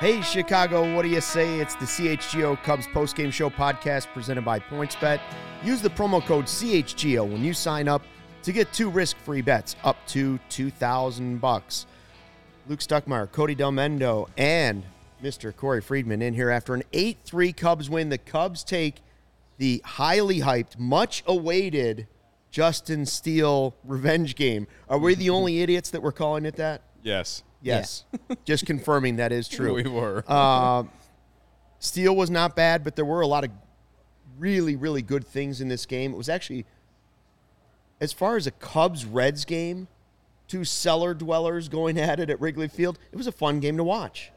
Hey, Chicago, what do you say? It's the CHGO Cubs postgame show podcast presented by PointsBet. Use the promo code CHGO when you sign up to get two risk-free bets up to 2000 bucks. Luke Stuckmeyer, Cody Delmendo, and Mr. Corey Freedman in here after an 8-3 Cubs win. The Cubs take the highly hyped, much awaited Justin Steele revenge game. Are we the only idiots that were calling it that? Yes. Yes. Just confirming that is true. We were. Uh, Steele was not bad, but there were a lot of really, really good things in this game. It was actually, as far as a Cubs Reds game, two cellar dwellers going at it at Wrigley Field, it was a fun game to watch.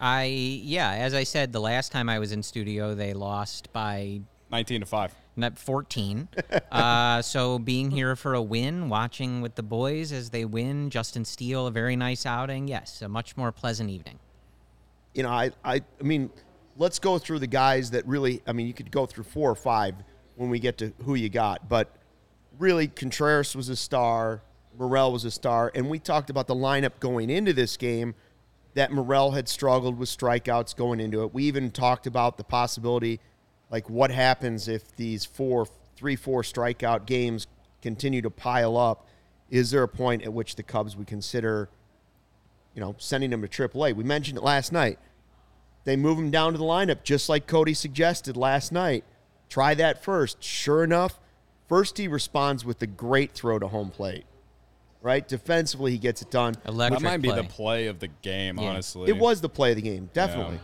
I yeah, as I said the last time I was in studio, they lost by 19 to 5. Not 14. uh, so being here for a win, watching with the boys as they win, Justin Steele, a very nice outing. Yes, a much more pleasant evening. You know, I, I, I mean, let's go through the guys that really, I mean, you could go through four or five when we get to who you got, but really, Contreras was a star, Morel was a star, and we talked about the lineup going into this game that Morel had struggled with strikeouts going into it. We even talked about the possibility, like what happens if these four, three, four strikeout games continue to pile up. Is there a point at which the Cubs would consider, you know, sending him to AAA? We mentioned it last night. They move him down to the lineup, just like Cody suggested last night. Try that first. Sure enough, first he responds with the great throw to home plate. Right? Defensively, he gets it done. Electric That might be the play of the game, Yeah. honestly. It was the play of the game, definitely.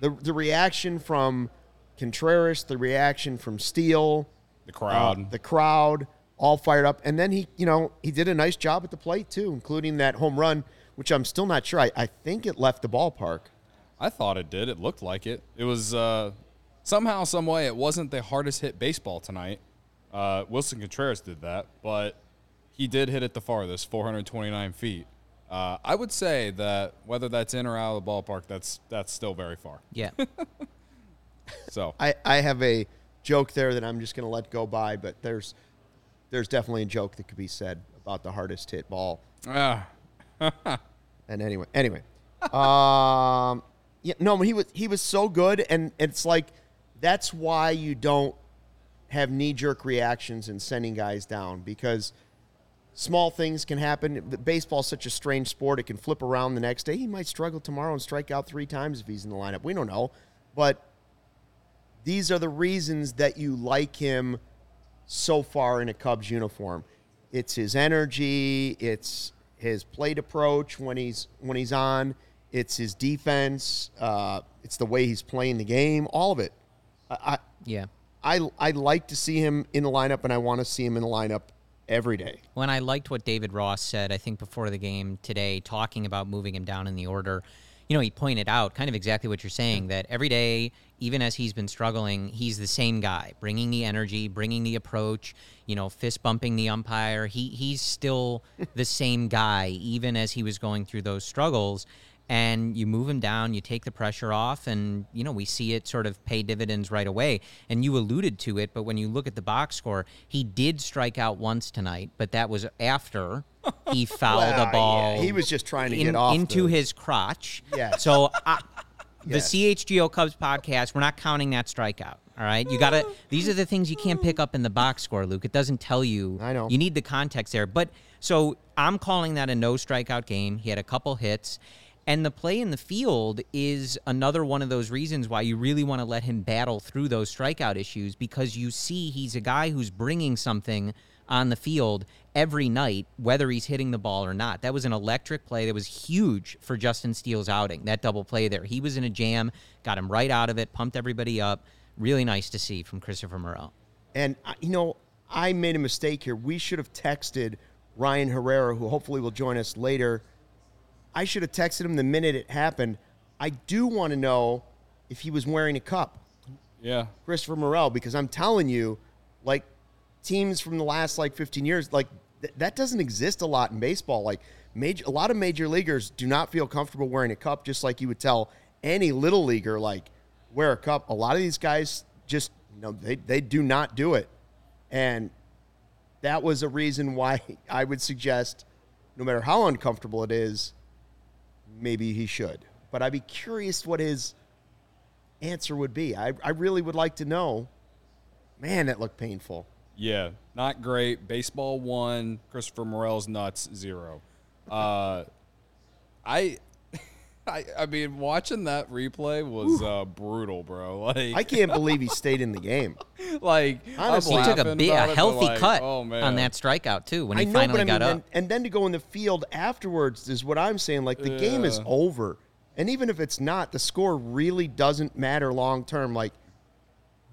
The the reaction from Contreras, the reaction from Steele, the crowd. uh, the crowd, all fired up, and then he, you know, he did a nice job at the plate too, including that home run, which I'm still not sure. I, I think it left the ballpark. I thought it did. It looked like it. It was uh, somehow, some way, it wasn't the hardest hit baseball tonight. Uh, Willson Contreras did that, but he did hit it the farthest, 429 feet. Uh, I would say that whether that's in or out of the ballpark, that's that's still very far. Yeah. So I, I have a joke there that I'm just going to let go by, but there's there's definitely a joke that could be said about the hardest hit ball. ah, And anyway, anyway, um, yeah, no, he was he was so good, and it's like that's why you don't have knee jerk reactions and sending guys down because small things can happen. Baseball's such a strange sport; it can flip around the next day. He might struggle tomorrow and strike out three times if he's in the lineup. We don't know, but these are the reasons that you like him so far in a Cubs uniform. It's his energy, it's his plate approach when he's when he's on, it's his defense, uh, it's the way he's playing the game, all of it. I, yeah. I I like to see him in the lineup, and I want to see him in the lineup every day. When I liked what David Ross said, I think before the game today, talking about moving him down in the order, you know, he pointed out kind of exactly what you're saying that every day, even as he's been struggling, he's the same guy, bringing the energy, bringing the approach, you know, fist bumping the umpire. He he's still the same guy, even as he was going through those struggles. And you move him down, you take the pressure off, and you know we see it sort of pay dividends right away. And you alluded to it, but when you look at the box score, he did strike out once tonight, but that was after he fouled Well, a ball. yeah, he was just trying to in- get off into the- his crotch. Yeah. So I, the Yes. CHGO Cubs podcast, we're not counting that strikeout. All right, you gotta. These are the things you can't pick up in the box score, Luke. It doesn't tell you. I know. You need the context there. But so I'm calling that a no strikeout game. He had a couple hits. And the play in the field is another one of those reasons why you really want to let him battle through those strikeout issues because you see he's a guy who's bringing something on the field every night, whether he's hitting the ball or not. That was an electric play that was huge for Justin Steele's outing, that double play there. He was in a jam, got him right out of it, pumped everybody up. Really nice to see from Christopher Morel. And uh, you know, I made a mistake here. We should have texted Ryan Herrera, who hopefully will join us later. I should have texted him the minute it happened. I do want to know if he was wearing a cup, Yeah. Christopher Morel, because I'm telling you, like teams from the last like 15 years, like th- that doesn't exist a lot in baseball. Like major, a lot of major leaguers do not feel comfortable wearing a cup, just like you would tell any little leaguer like wear a cup. A lot of these guys just you know they they do not do it, and that was a reason why I would suggest, no matter how uncomfortable it is, maybe he should. But I'd be curious what his answer would be. I, I really would like to know. Man, that looked painful. Yeah, not great. Baseball one. Christopher Morel's nuts zero. Uh, I, I, I mean, watching that replay was uh, brutal, bro. Like, I can't believe he stayed in the game. like Honestly, I'm He took a, laughing big, about a it, healthy like, cut oh, man. on that strikeout too when I he know, finally but I mean, got up. and, and then to go in the field afterwards is what I'm saying. Like the game is over, and even if it's not, the score really doesn't matter long term. Like,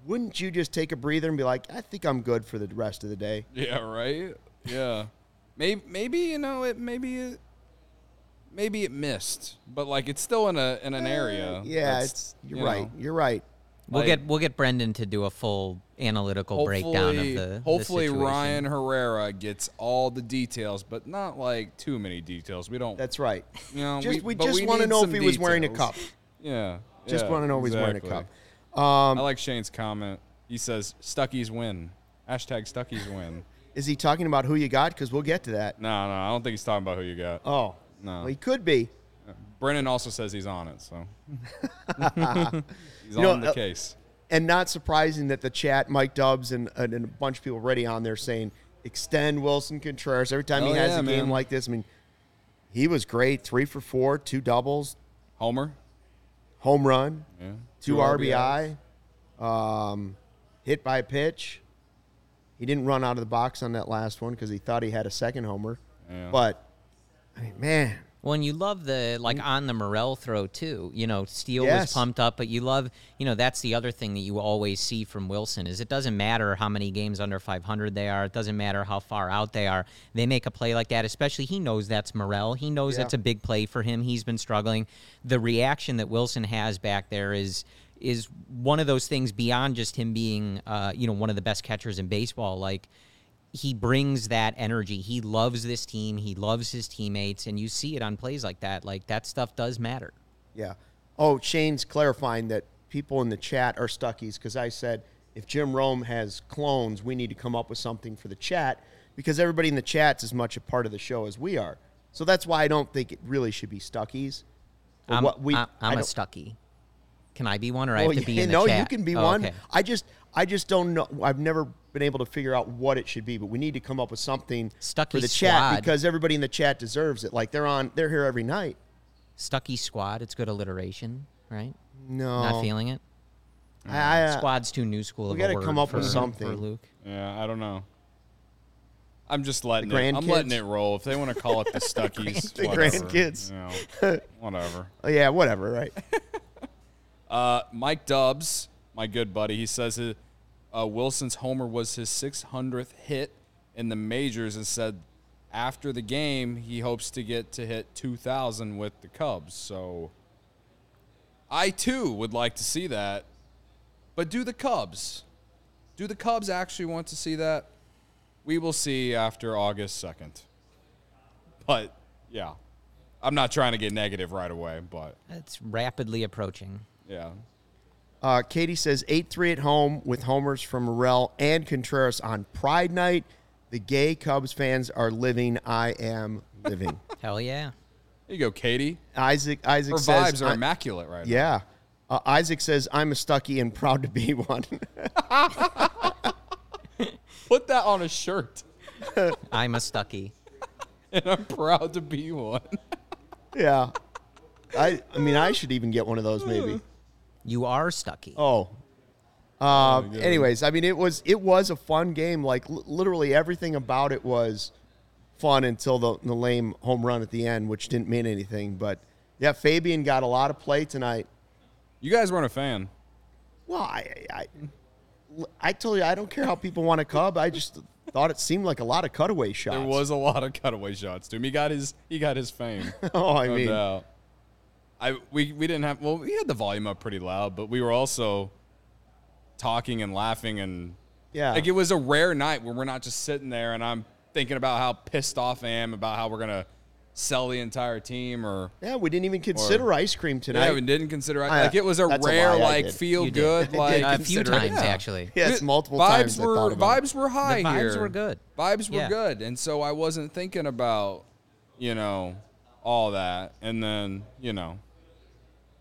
wouldn't you just take a breather and be like, I think I'm good for the rest of the day? Yeah, right. Yeah, maybe maybe you know it. Maybe it. Maybe it missed, but like it's still in a in an eh, area. Yeah, it's you're you right. know, You're right. we'll like- get we'll get Brendan to do a full analytical breakdown of the the hopefully situation. Ryan Herrera gets all the details, but not like too many details. We don't. That's right. you know, just we, we just want to know if some he was wearing a details. cup. Yeah, Just yeah, want to know if he's wearing a exactly. cup. Um, I like Shane's comment. He says Stuckies win. Hashtag Stuckies win. Is he talking about who you got? Because we'll get to that. No, no, I don't think he's talking about who you got. Oh, No. Well, he could be. Brendan also says he's on it, so he's You know, on the uh, case. And not surprising that the chat, Mike Dubs and, and a bunch of people already on there saying, extend Willson Contreras. Every time he has yeah, a game like this, I mean, he was great. Three for four, two doubles, Homer. Home run, Yeah. two, Two RBI, um, hit by pitch. He didn't run out of the box on that last one because he thought he had a second homer. Yeah. But, I mean, man, Well, and you love the like on the Morel throw too. You know, Steele Yes. was pumped up, but you love, you know, that's the other thing that you always see from Willson is it doesn't matter how many games under 500 they are. It doesn't matter how far out they are. They make a play like that, especially he knows that's Morel. He knows Yeah. that's a big play for him. He's been struggling. The reaction that Willson has back there is is one of those things beyond just him being, uh, you know, one of the best catchers in baseball. Like he brings that energy. He loves this team. He loves his teammates, and you see it on plays like that. Like that stuff does matter. Yeah. Oh, Shane's clarifying that people in the chat are stuckies because I said if Jim Rome has clones, we need to come up with something for the chat because everybody in the chat's as much a part of the show as we are. So that's why I don't think it really should be stuckies. I'm, what we- I'm, I I'm a stucky. Can I be one, or I have to be yeah, in the no, chat? you can be Oh, one. okay. I just, I just don't know. I've never been able to figure out what it should be, but we need to come up with something Stucky for the chat squad. because everybody in the chat deserves it. Like they're on, they're here every night. Stucky squad. It's good alliteration, right? No, Not feeling it. I, I, uh, Squad's too new school. we gotta come up for, with for something. Luke. Yeah, I don't know. I'm just letting The it. I'm grandkids? letting it roll. If they want to call it the Stuckies, The whatever, grandkids. you know, whatever. Oh, yeah, whatever, right? Uh, Mike Dubs, my good buddy, he says that, uh, Willson's homer was his 600th hit in the majors, and said after the game he hopes to get to hit 2,000 with the Cubs. So I too would like to see that. But do the Cubs? Do the Cubs actually want to see that? We will see after August 2nd. But yeah, I'm not trying to get negative right away, but It's rapidly approaching. yeah. Uh, Katie says 8 3 at home with homers from Morel and Contreras on Pride Night. The gay Cubs fans are living. I am living. Hell yeah. There you go, Katie. Isaac Isaac Her says, vibes are I- immaculate right now. Yeah. Uh, Isaac says, I'm a Stucky and proud to be one. Put that on a shirt. I'm a Stucky. And I'm proud to be one. yeah. I, I mean, I should even get one of those maybe. You are Stucky. Oh. Uh, anyways, I mean, it was it was a fun game. Like l- literally everything about it was fun until the, the lame home run at the end, which didn't mean anything. But yeah, Fabian got a lot of play tonight. You guys weren't a fan. Well, I, I, I told you I don't care how people want a Cub. I just thought it seemed like a lot of cutaway shots. There was a lot of cutaway shots to him. He got his he got his fame. Oh, I no mean, doubt. I we we didn't have well we had the volume up pretty loud, but we were also talking and laughing and yeah. like it was a rare night where we're not just sitting there and I'm thinking about how pissed off I am about how we're gonna sell the entire team or yeah, we didn't even consider ice cream tonight. yeah, we didn't consider I- like it was a that's a rare like feel You good I like a few times yeah. actually. Yes, It- multiple vibes times I Were, thought vibes were high The vibes here. were good. Vibes were Yeah. good, and so I wasn't thinking about you know all that, and then you know,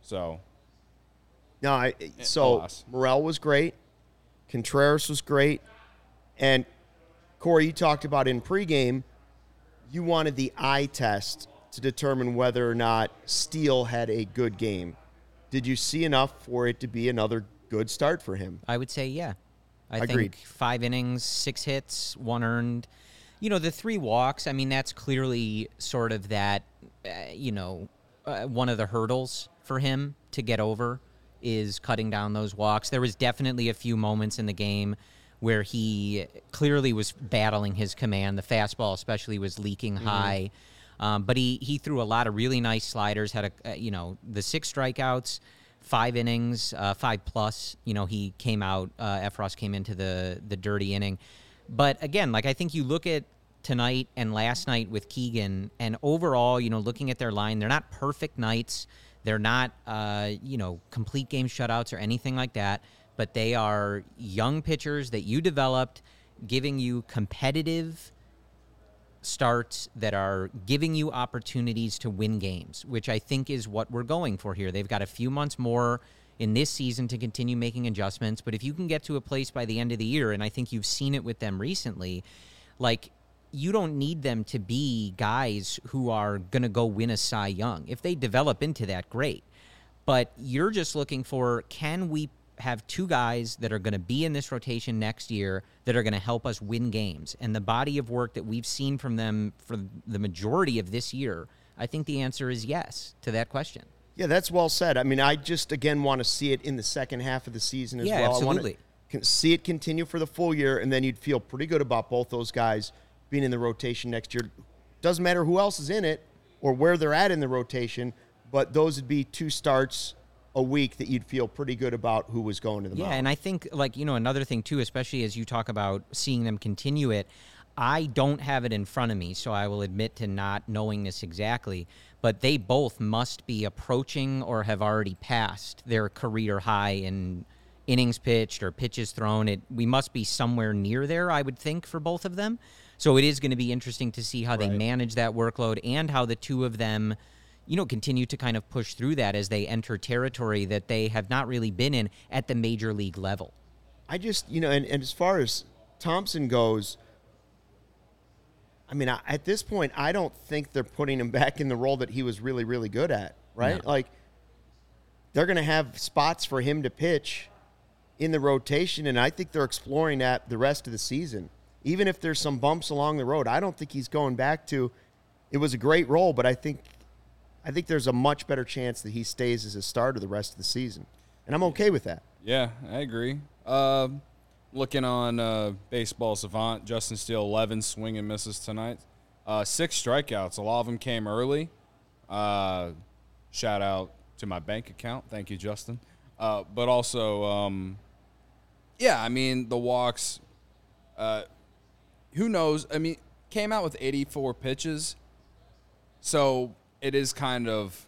so No, I, so alas. Morel was great. Contreras was great. And Corey, you talked about in pregame, you wanted the eye test to determine whether or not Steele had a good game. Did you see enough for it to be another good start for him? I would say yeah. I Agreed. think five innings, six hits, one earned. You know, the three walks, I mean, that's clearly sort of that, uh, you know, uh, one of the hurdles for him to get over is cutting down those walks. There was definitely a few moments in the game where he clearly was battling his command. The fastball, especially, was leaking high. Um, but he, he threw a lot of really nice sliders. Had a uh, you know the six strikeouts, five innings, uh, five plus. You know he came out. Uh, Effross came into the the dirty inning. But again, like I think you look at tonight and last night with Keegan, and overall, you know, looking at their line, they're not perfect nights. They're not, uh, you know, complete game shutouts or anything like that. But they are young pitchers that you developed, giving you competitive starts that are giving you opportunities to win games, which I think is what we're going for here. They've got a few months more in this season to continue making adjustments, but if you can get to a place by the end of the year, and I think you've seen it with them recently, like you don't need them to be guys who are going to go win a Cy Young. If they develop into that, great. But you're just looking for can we have two guys that are going to be in this rotation next year that are going to help us win games? And the body of work that we've seen from them for the majority of this year, I think the answer is yes to that question. Yeah, that's well said. I mean, I just again want to see it in the second half of the season as Yeah, well. I absolutely. want to see it continue for the full year, and then you'd feel pretty good about both those guys being in the rotation next year. Doesn't matter who else is in it or where they're at in the rotation, but those would be two starts a week that you'd feel pretty good about who was going to the Yeah, and I think like you know another thing too, especially as you talk about seeing them continue it. I don't have it in front of me, so I will admit to not knowing this exactly. But they both must be approaching or have already passed their career high in innings pitched or pitches thrown. It we must be somewhere near there, I would think, for both of them. So it is going to be interesting to see how they manage that workload and how the two of them you know, continue to kind of push through that as they enter territory that they have not really been in at the major league level. I just, you know, and, and as far as Thompson goes, I mean, I, at this point, I don't think they're putting him back in the role that he was really, really good at, right? No. Like, they're going to have spots for him to pitch in the rotation, and I think they're exploring that the rest of the season. Even if there's some bumps along the road, I don't think he's going back to. It was a great role, but I think, I think there's a much better chance that he stays as a starter the rest of the season, and I'm okay with that. Yeah, I agree. Um, looking on uh, Baseball Savant, Justin Steele, 11 swing and misses tonight. Uh, six strikeouts. A lot of them came early. Uh, shout out to my bank account. Thank you, Justin. Uh, but also, um, yeah, I mean, the walks, uh, who knows? I mean, came out with 84 pitches. So it is kind of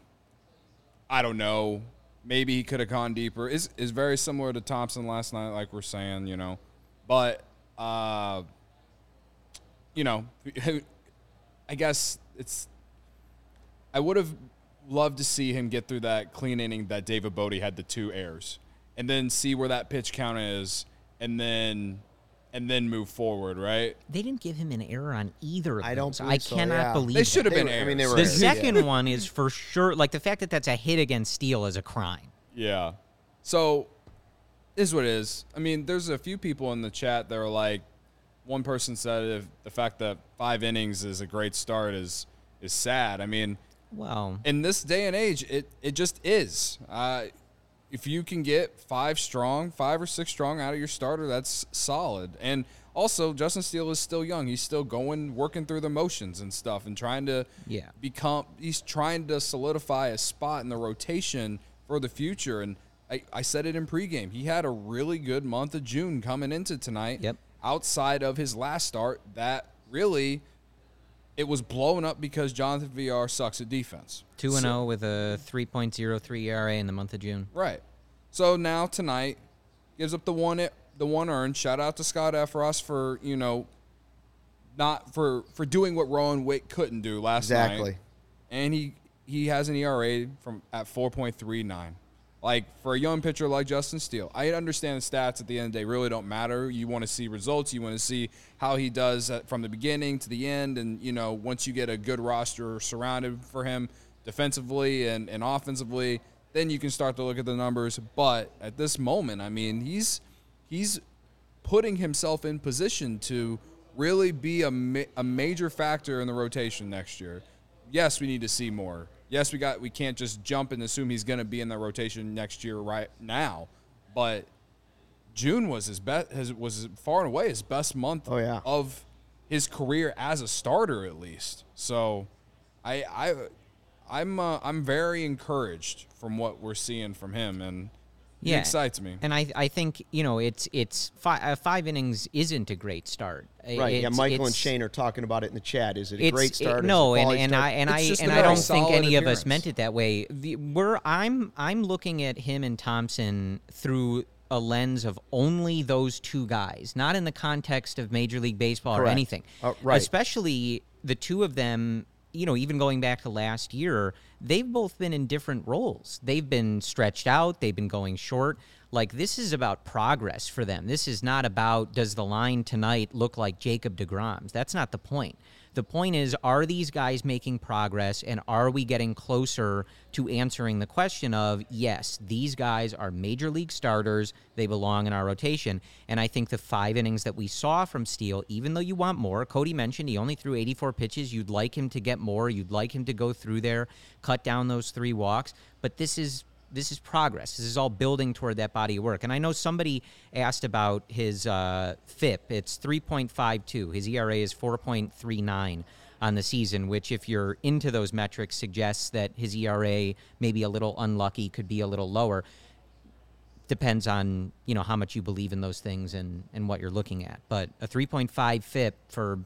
I don't know. Maybe he could have gone deeper. Is is very similar to Thompson last night, like we're saying, you know. But uh, you know, I guess it's. I would have loved to see him get through that clean inning that David Bote had the two errors, and then see where that pitch count is, and then and then move forward, right? They didn't give him an error on either of I don't those. believe I so, cannot yeah. believe They should have been were- I mean, they were The errors. second one is for sure like the fact that that's a hit against Steele is a crime. Yeah. So, is what it is. I mean, there's a few people in the chat that are like, one person said if the fact that five innings is a great start is is sad. I mean, Well, in this day and age, it it just is. Uh, if you can get five strong, five or six strong out of your starter, that's solid. And also, Justin Steele is still young. He's still going, working through the motions and stuff, and trying to Yeah. become. He's trying to solidify a spot in the rotation for the future. And I, I said it in pregame. He had a really good month of June coming into tonight. Yep. Outside of his last start, that really it was blown up because Jonathan Villar sucks at defense. Two and So- zero with a 3.03 ERA in the month of June. Right. So now tonight gives up the one it, the one earned. Shout out to Scott Effross for you know not for for doing what Rowan Wick couldn't do last night. Exactly. And he he has an ERA from at 4.39. Like for a young pitcher like Justin Steele, I understand the stats at the end of the day really don't matter. You want to see results. You want to see how he does from the beginning to the end. And, you know, once you get a good roster surrounded for him defensively and, and offensively, then you can start to look at the numbers. But at this moment, I mean, he's he's putting himself in position to really be a, ma- a major factor in the rotation next year. Yes, we need to see more. Yes, we got we can't just jump and assume he's going to be in the rotation next year right now. But June was his best his, was far and away his best month Oh, yeah. of his career as a starter at least. So I I I'm uh, I'm very encouraged from what we're seeing from him and he Yeah, excites me. And I, I think you know it's it's five, uh, five innings isn't a great start. Right. yeah. Michael and Shane are talking about it in the chat. Is it a it's great start? It no, and, and start? I and It's I and a I very don't think solid any of us meant it that way. The, we're I'm I'm looking at him and Thompson through a lens of only those two guys, not in the context of Major League Baseball or anything. Uh, right. Especially the two of them. You know, even going back to last year, they've both been in different roles. They've been stretched out. They've been going short. Like this is about progress for them. This is not about does the line tonight look like Jacob DeGrom's. That's not the point. The point is, are these guys making progress and are we getting closer to answering the question of, yes, these guys are major league starters. They belong in our rotation. And I think the five innings that we saw from Steele, even though you want more, Cody mentioned he only threw 84 pitches. You'd like him to get more. You'd like him to go through there, cut down those three walks. But this is this is progress. This is all building toward that body of work. And I know somebody asked about his uh, FIP. It's 3.52. His ERA is 4.39 on the season, which, if you're into those metrics, suggests that his ERA may be a little unlucky, could be a little lower. Depends on you know how much you believe in those things and and what you're looking at. But a 3.5 FIP for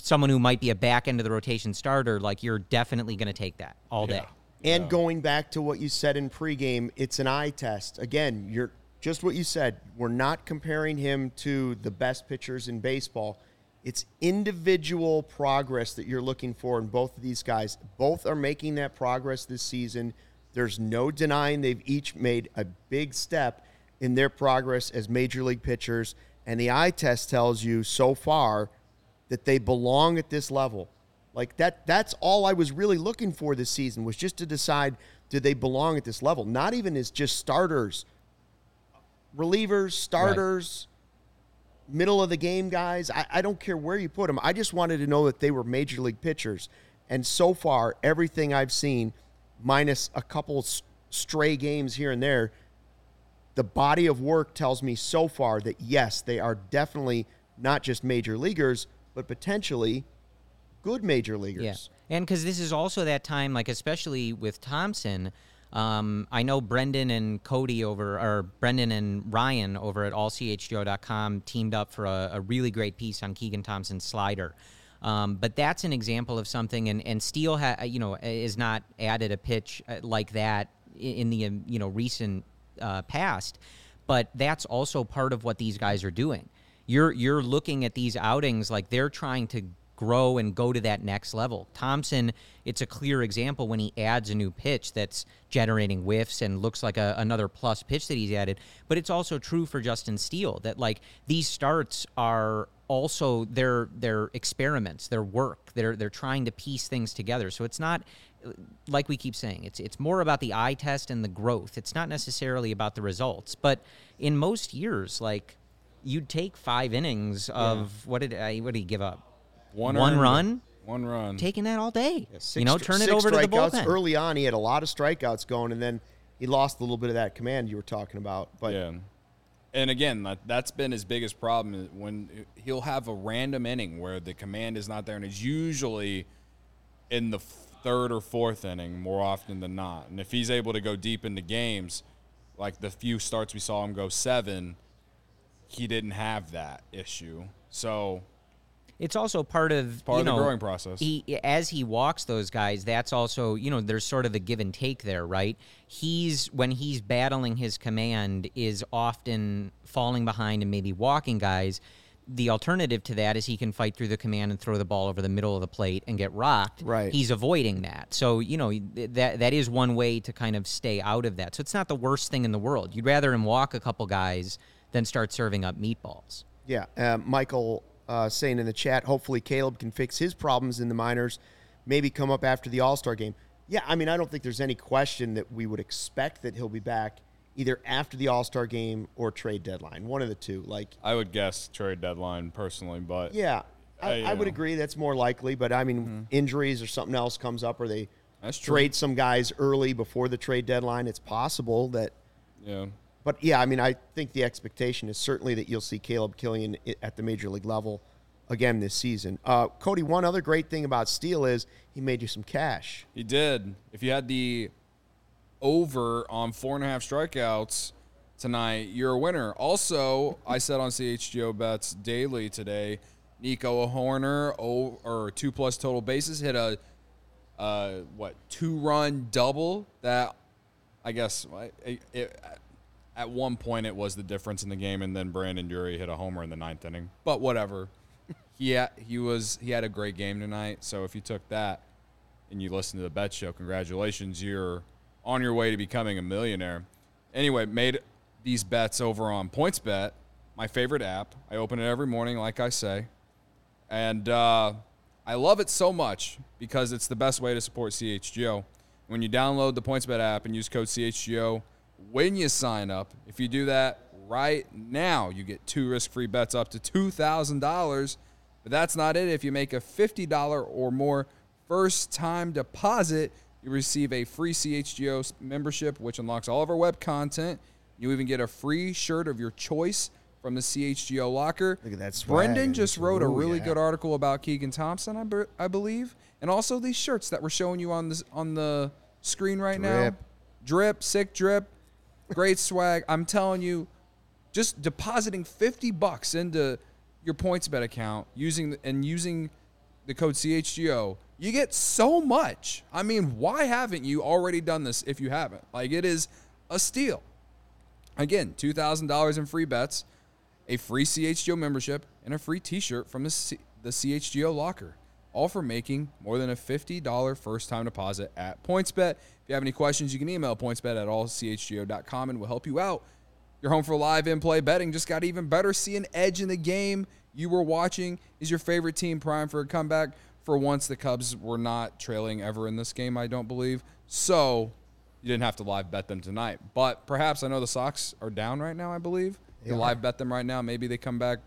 someone who might be a back end of the rotation starter, like you're definitely going to take that all day. And going back to what you said in pregame, it's an eye test. Again, you're just what you said. We're not comparing him to the best pitchers in baseball. It's individual progress that you're looking for in both of these guys. Both are making that progress this season. There's no denying they've each made a big step in their progress as major league pitchers. And the eye test tells you so far that they belong at this level. Like that that's all I was really looking for this season was just to decide do they belong at this level? Not even as just starters. Relievers, starters, middle of the game guys. I, I don't care where you put them. I just wanted to know that they were major league pitchers. And so far, everything I've seen, minus a couple stray games here and there, the body of work tells me so far that yes, they are definitely not just major leaguers, but potentially good major leaguers. Yeah, and because this is also that time, like especially with Thompson. Um, I know Brendan and Cody over, or Brendan and Ryan over at allchgo.com teamed up for a, a really great piece on Keegan Thompson's slider. Um, but that's an example of something, and and Steele, ha, you know, is not added a pitch uh, like that in the um, you know recent uh, past. But that's also part of what these guys are doing. You're you're looking at these outings like they're trying to grow and go to that next level. Thompson, it's a clear example when he adds a new pitch that's generating whiffs and looks like a, another plus pitch that he's added. But it's also true for Justin Steele that like these starts are also their their experiments, their work. They're they're trying to piece things together. So it's not like we keep saying, it's it's more about the eye test and the growth. It's not necessarily about the results. But in most years, like you'd take five innings of what did I what did he give up? One, One earned, run? One run. Taking that all day. Six you know, turn it over to the strikeouts. bullpen. Early on, he had a lot of strikeouts going, and then he lost a little bit of that command you were talking about. But Yeah. And again, that, that's been his biggest problem when he'll have a random inning where the command is not there, and it's usually in the third or fourth inning more often than not. And if he's able to go deep into games, like the few starts we saw him go seven, he didn't have that issue. So It's also part of part you of the growing process. He as he walks those guys, that's also you know there's sort of the give and take there, right? He's when he's battling his command is often falling behind and maybe walking guys. The alternative to that is he can fight through the command and throw the ball over the middle of the plate and get rocked. Right. He's avoiding that. So, you know, that that is one way to kind of stay out of that. So it's not the worst thing in the world. You'd rather him walk a couple guys than start serving up meatballs. Yeah, uh, Michael uh, saying in the chat, hopefully Caleb can fix his problems in the minors, maybe come up after the All Star game. Yeah, I mean, I don't think there's any question that we would expect that he'll be back either after the All Star game or trade deadline, one of the two. Like, I would guess trade deadline personally, but yeah, I, I, I would agree that's more likely. But I mean, injuries or something else comes up, or they That's true. trade some guys early before the trade deadline. It's possible that. yeah. But yeah, I mean, I think the expectation is certainly that you'll see Caleb Killian at the major league level again this season. Uh, Cody, one other great thing about Steele is he made you some cash. He did. If you had the over on four and a half strikeouts tonight, you're a winner. Also, I said on CHGO bets daily today, Nico Hoerner or two plus total bases hit a uh, what two run double that I guess it, it, at one point it was the difference in the game, and then Brandon Drury hit a homer in the ninth inning. But whatever. he he was he had a great game tonight. So if you took that and you listen to the bet show, congratulations, you're on your way to becoming a millionaire. Anyway, made these bets over on PointsBet, my favorite app. I open it every morning, like I say, and uh, I love it so much because it's the best way to support CHGO. When you download the PointsBet app and use code CHGO when you sign up, if you do that right now, you get two risk-free bets up to two thousand dollars. But that's not it. If you make a $50 or more first time deposit, you receive a free CHGO membership, which unlocks all of our web content. You even get a free shirt of your choice from the CHGO locker. Look at that swag. Brendan just wrote a really yeah. good article about Keegan Thompson, I, be- I believe, and also these shirts that we're showing you on this on the screen right now. Drip. Drip, sick drip, great swag. I'm telling you, just depositing 50 bucks into your points bet account using and using the code CHGO, you get so much. I mean, why haven't you already done this if you haven't? Like it is a steal. Again, $2,000 in free bets, a free CHGO membership, and a free t-shirt from the, C- the CHGO locker. All for making more than a $50 first-time deposit at PointsBet. If you have any questions, you can email pointsbet at allchgo.com and we'll help you out. You're home for live in-play betting. Just got even better. See an edge in the game you were watching. Is your favorite team prime for a comeback? For once, the Cubs were not trailing ever in this game, I don't believe. So you didn't have to live bet them tonight. But perhaps I know the Sox are down right now, I believe. You are. live bet them right now. Maybe they come back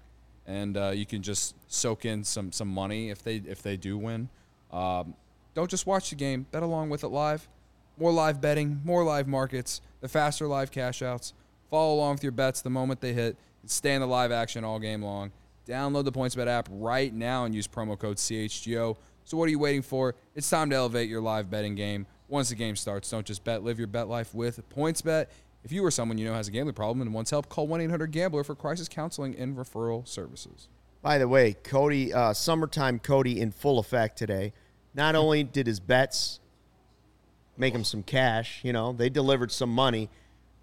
and uh, you can just soak in some some money if they if they do win. Um, don't just watch the game. Bet along with it live. More live betting, more live markets, the faster live cash outs. Follow along with your bets the moment they hit. And stay in the live action all game long. Download the PointsBet app right now and use promo code CHGO. So what are you waiting for? It's time to elevate your live betting game. Once the game starts, don't just bet, live your bet life with PointsBet. If you or someone you know has a gambling problem and wants help, call 1-800-GAMBLER for crisis counseling and referral services. By the way, Cody, uh, summertime Cody in full effect today. Not only did his bets make him some cash, you know, they delivered some money.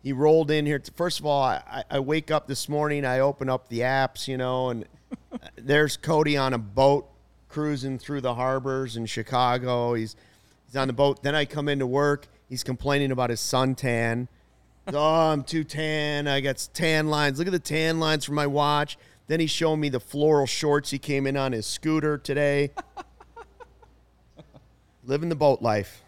He rolled in here. First of all, I, I wake up this morning, I open up the apps, you know, and uh, there's Cody on a boat cruising through the harbors in Chicago. He's he's on the boat. Then I come into work. He's complaining about his suntan. Oh, I'm too tan. I got tan lines. Look at the tan lines from my watch. Then he's showing me the floral shorts he came in on his scooter today. Living the boat life.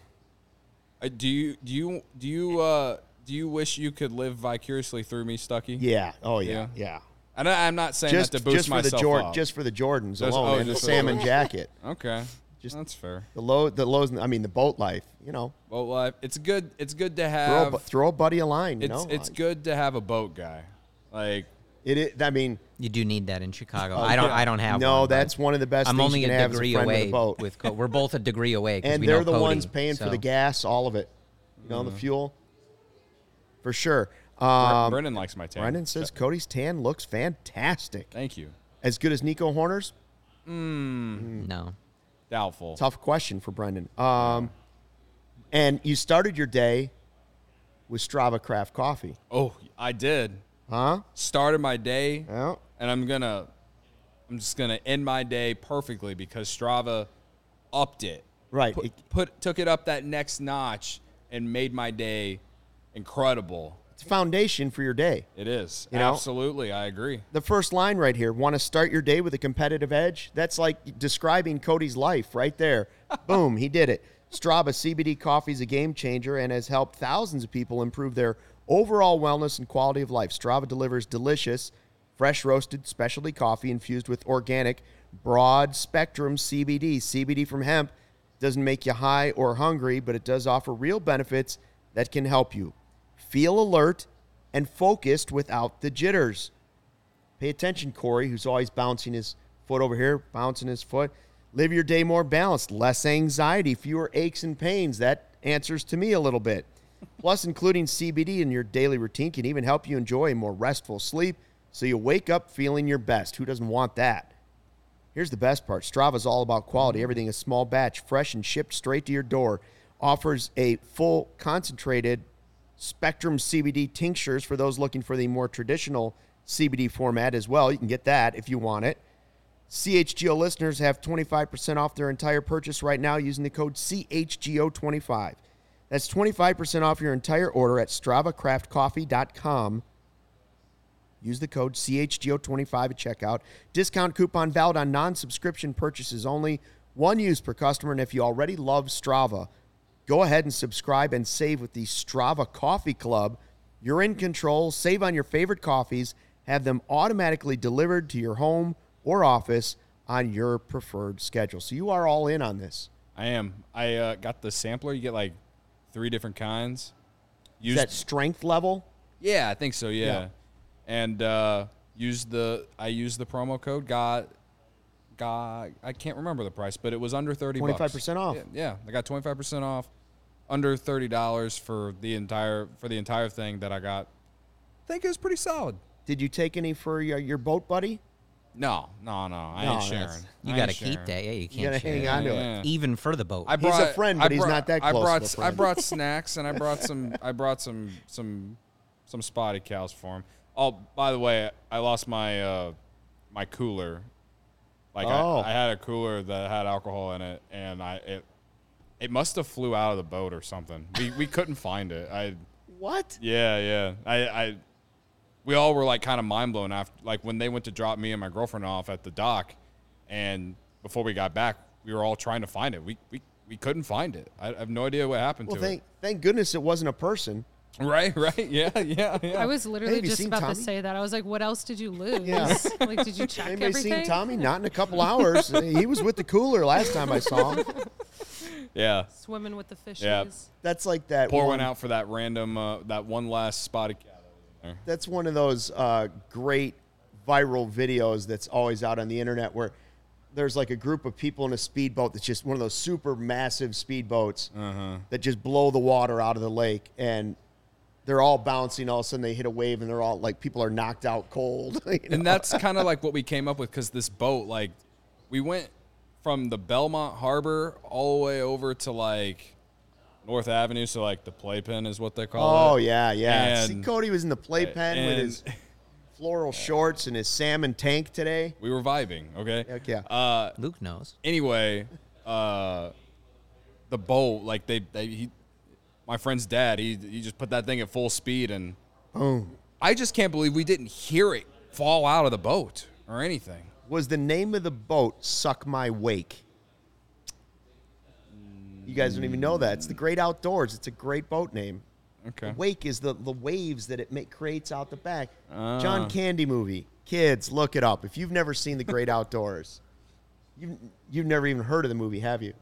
Uh, do you do you do you uh, do you wish you could live vicariously through me, Stucky? Yeah. Oh yeah. Yeah. Yeah. And I, I'm not saying Just, that to boost just for the myself Jord- up. just for the Jordans Just- alone oh, and the for the salmon jacket. okay. Just That's fair. the low, the lows. I mean, the boat life. You know, Well, uh, it's good. It's good to throw, a, have. throw a buddy a line. You it's know, it's good to have a boat guy. Like It is. I mean, You do need that in Chicago. I don't. I don't have. no, one, that's one of the best. I'm things only you can a have degree friend a away boat. with. Co- we're both a degree away, 'cause and we they're know the Cody, ones paying for the gas, all of it. You know, the fuel, for sure. Um, Brendan likes my tan. Brendan says Cody's tan looks fantastic. Thank you. As good as Nico Hoerner's? No. Doubtful. Tough question for Brendan. Um, and you started your day with Strava Craft Coffee, Oh, I did. Huh? Started my day, Yeah. and I'm gonna, I'm just gonna end my day perfectly because Strava upped it. Right. Put, put took it up that next notch and made my day incredible. It's a foundation for your day. It is You know? absolutely. I agree. The first line right here want to start your day with a competitive edge? That's like describing Cody's life right there. Boom, he did it. Strava CBD coffee is a game changer and has helped thousands of people improve their overall wellness and quality of life. Strava delivers delicious, fresh roasted specialty coffee infused with organic, broad spectrum CBD. CBD from hemp doesn't make you high or hungry, but it does offer real benefits that can help you feel alert and focused without the jitters. Pay attention, Corey, who's always bouncing his foot over here, bouncing his foot. Live your day more balanced, less anxiety, fewer aches and pains. That answers to me a little bit. Plus, including CBD in your daily routine can even help you enjoy a more restful sleep so you wake up feeling your best. Who doesn't want that? Here's the best part Strava is all about quality. Everything is small batch, fresh, and shipped straight to your door. Offers a full concentrated Spectrum CBD tinctures for those looking for the more traditional CBD format as well. You can get that if you want it. CHGO listeners have 25% off their entire purchase right now using the code CHGO25. That's 25% off your entire order at StravaCraftCoffee.com. Use the code CHGO25 at checkout. Discount coupon valid on non subscription purchases only. One use per customer. And if you already love Strava, go ahead and subscribe and save with the Strava Coffee Club. You're in control. Save on your favorite coffees. Have them automatically delivered to your home or office on your preferred schedule. So you are all in on this. I am. I uh, got the sampler. You get like three different kinds. Is that strength level? yeah, I think so. Yeah, Yeah. and uh, used the I used the promo code. Got got I can't remember the price, but it was under thirty. bucks. 25% off. Yeah, yeah, I got twenty five percent off, under thirty dollars for the entire for the entire thing that I got. I think it was pretty solid. Did you take any for your, your boat buddy? No, no, no. I No, ain't that's- sharing. You I got to ain't keep sharing. that. Yeah, you You can't gotta share hang on to it. Yeah. Even for the boat. I He's a brought, friend, I but he's brought- not that I close brought, of a I friend. brought snacks and I brought some. I brought some some some spotted cows for him. Oh, by the way, I lost my uh, my cooler. Like Oh. I, I had a cooler that had alcohol in it, and I it it must have flew out of the boat or something. We we couldn't find it. I What? yeah yeah. I I we all were like kind of mind blown after like when they went to drop me and my girlfriend off at the dock, and before we got back, we were all trying to find it. We we, we couldn't find it. I, I have no idea what happened Well, to thank thank goodness it wasn't a person. Right right yeah yeah yeah. I was literally have you just about Tommy? to say that. I was like, what else did you lose? Yeah. like, did you check Anybody everything? seen Tommy? Not in a couple hours. he was with the cooler last time I saw him. yeah. Swimming with the fishies. Yeah. That's like that. Poor one, went out for that random uh, that one last spotted there. That's one of those uh, great viral videos that's always out on the internet where there's like a group of people in a speedboat that's just one of those super massive speedboats Uh-huh. that just blow the water out of the lake and they're all bouncing. All of a sudden they hit a wave and they're all like people are knocked out cold. you know? and that's kind of like what we came up with because this boat, like, we went from the Belmont Harbor all the way over to like North Avenue, so like the playpen is what they call Oh it. Oh yeah, yeah. See, Cody was in the playpen with his floral shorts and his salmon tank today. We were vibing, okay? Heck yeah. Uh, Luke knows. anyway, uh, the boat, like they, they, he, my friend's dad, he, he just put that thing at full speed, and Boom. I just can't believe we didn't hear it fall out of the boat or anything. Was the name of the boat "Suck My Wake"? You guys don't even know that. It's the Great Outdoors. It's a great boat name. Okay. Wake is the, the waves that it make, creates out the back. Ah. John Candy movie. Kids, look it up. If you've never seen The Great Outdoors, You've, you've never even heard of the movie, have you?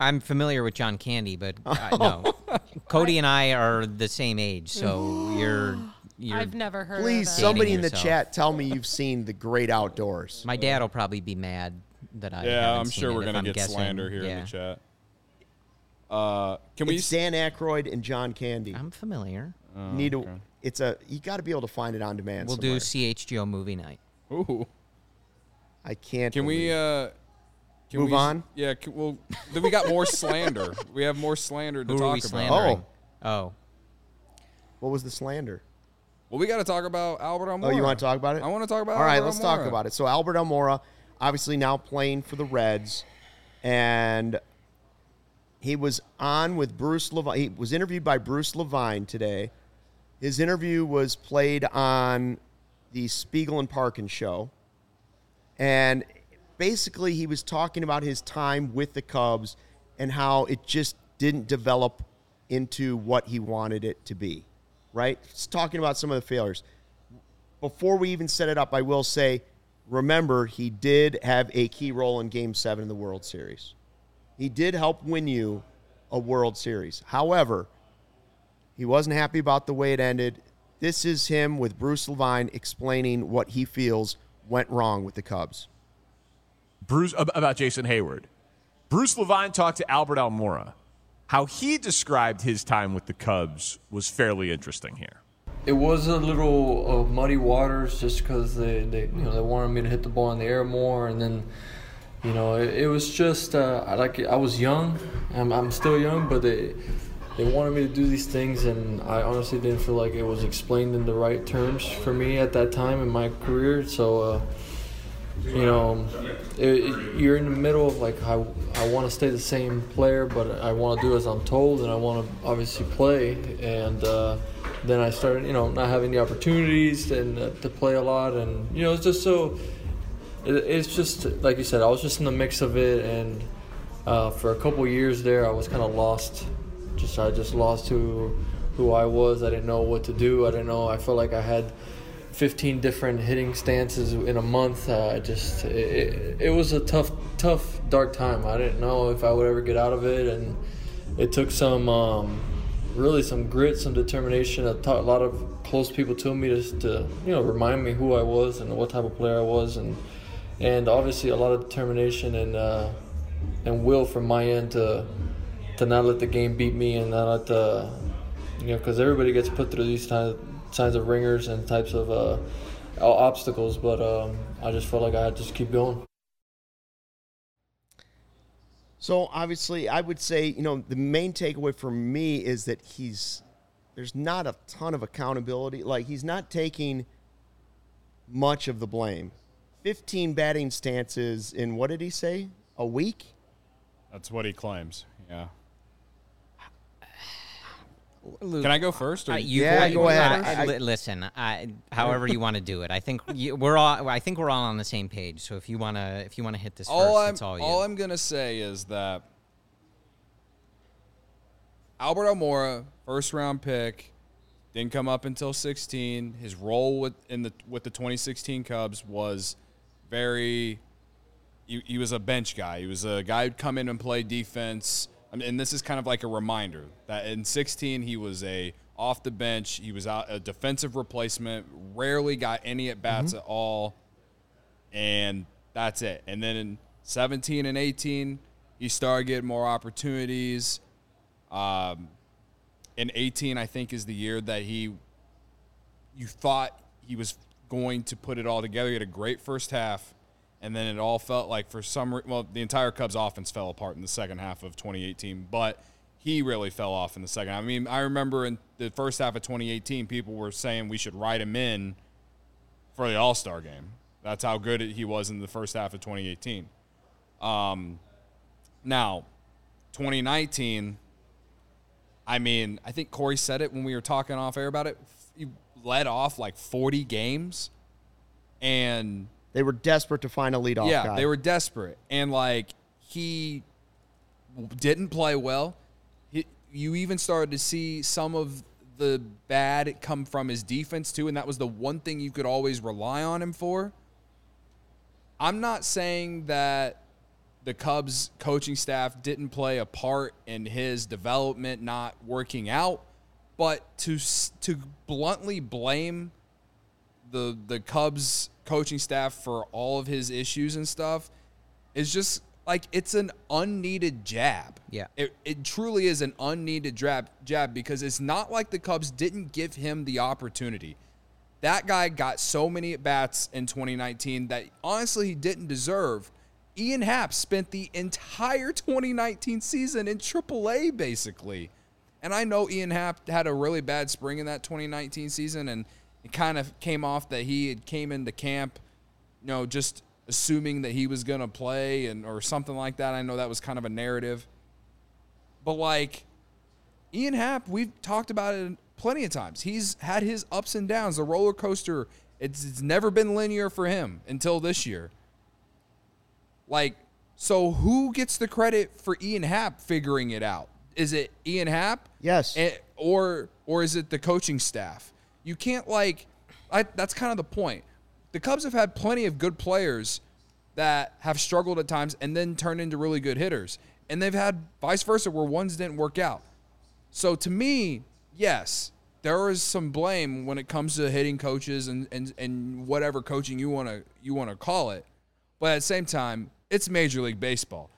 I'm familiar with John Candy, but uh, no. Cody and I are the same age, so you're. you're I've never heard Please, of that. somebody in the yourself. chat tell me you've seen The Great Outdoors. My dad will probably be mad that I. Yeah, haven't I'm seen sure it we're gonna I'm get guessing. slander here in the chat. Uh, can we? It's Dan Aykroyd and John Candy. I'm familiar. Oh, need to. okay. It's a. You got to be able to find it on demand. We'll somewhere. do CHGO movie night. Ooh. I can't. Can we? Uh, can Move we, on? Yeah. Can, well, then we got more slander. We have more slander to Who talk are we about. Oh. Oh, what was the slander? Well, we got to talk about Albert Almora. Oh, you want to talk about it? I want to talk about. It. All right, Albert let's talk about it. So Albert Almora, obviously now playing for the Reds, and he was on with Bruce Levine. He was interviewed by Bruce Levine today. His interview was played on the Spiegel and Parkin show, and basically he was talking about his time with the Cubs and how it just didn't develop into what he wanted it to be. Right? He's talking about some of the failures before we even set it up, I will say, remember, he did have a key role in Game 7 of the World Series. He did help win you a World Series. However, he wasn't happy about the way it ended. This is him with Bruce Levine explaining what he feels went wrong with the Cubs. Bruce about Jason Heyward. Bruce Levine talked to Albert Almora. How he described his time with the Cubs was fairly interesting here. It was a little uh, muddy waters just because they, they you know they wanted me to hit the ball in the air more, and then you know it, it was just uh, like I was young, I'm, I'm still young, but they they wanted me to do these things, and I honestly didn't feel like it was explained in the right terms for me at that time in my career. So uh, you know, it, it- you're in the middle of like I, I want to stay the same player, but I want to do as I'm told, and I want to obviously play. And uh, then I started, you know, not having the opportunities and uh, to play a lot, and you know, it's just so. It, it's just like you said, I was just in the mix of it, and uh, for a couple years there, I was kind of lost. Just I just lost who who I was. I didn't know what to do. I didn't know. I felt like I had 15 different hitting stances in a month. Uh, just it, it, it was a tough, tough, dark time. I didn't know if I would ever get out of it, and it took some um, really some grit, some determination. A, t- a lot of close people to me to you know remind me who I was and what type of player I was, and and obviously a lot of determination and uh, and will from my end to to not let the game beat me and not let the you know because everybody gets put through these kinds of, of ringers and types of uh, obstacles, but um, I just felt like I had to just keep going. So obviously, I would say, you know, the main takeaway for me is that he's there's not a ton of accountability. Like he's not taking much of the blame. 15 batting stances in what did he say? A week? That's what he claims. Yeah. Luke, Can I go first? Or uh, you Yeah, you- go ahead. I- I- listen, I, however you want to do it. I think you, we're all. I think we're all on the same page. So if you wanna, if you wanna hit this all first, I'm it's all you. all I'm gonna say is that Albert Almora, first round pick, didn't come up until 16. His role with in the with the 2016 Cubs was very. He, he was a bench guy. He was a guy who'd come in and play defense. I mean, and this is kind of like a reminder that in 16 he was a off the bench. He was out, a defensive replacement. Rarely got any at bats at all and that's it. And then in 17 and 18, he started getting more opportunities. Um, in 18, I think is the year that he, you thought he was going to put it all together. He had a great first half, and then it all felt like for some, well, the entire Cubs offense fell apart in the second half of 2018, but he really fell off in the second. I mean, I remember in the first half of 2018, people were saying we should write him in for the All Star game. That's how good he was in the first half of 2018. Um, now, 2019. I mean, I think Corey said it when we were talking off air about it. He led off like 40 games, and They were desperate to find a leadoff yeah, guy. they were desperate, and like he didn't play well. He, you even started to see some of the bad come from his defense too, and that was the one thing you could always rely on him for. I'm not saying that the Cubs coaching staff didn't play a part in his development not working out, but to to bluntly blame the the Cubs coaching staff for all of his issues and stuff is just like it's an unneeded jab. Yeah. It, it truly is an unneeded jab jab because it's not like the Cubs didn't give him the opportunity. That guy got so many at bats in 2019 that honestly he didn't deserve. Ian Happ spent the entire 2019 season in AAA basically. And I know Ian Happ had a really bad spring in that 2019 season and it kind of came off that he had came into camp, you know, just assuming that he was going to play and or something like that. I know that was kind of a narrative. But like Ian Happ, we've talked about it plenty of times. He's had his ups and downs. The roller coaster, it's, it's never been linear for him until this year. Like, so who gets the credit for Ian Happ figuring it out? Is it Ian Happ? Yes. Eh, or or is it the coaching staff? You can't like I, that's kind of the point. The Cubs have had plenty of good players that have struggled at times and then turned into really good hitters. And they've had vice versa where ones didn't work out. So to me, yes, there is some blame when it comes to hitting coaches and, and, and whatever coaching you wanna you wanna call it. But at the same time, it's Major League Baseball.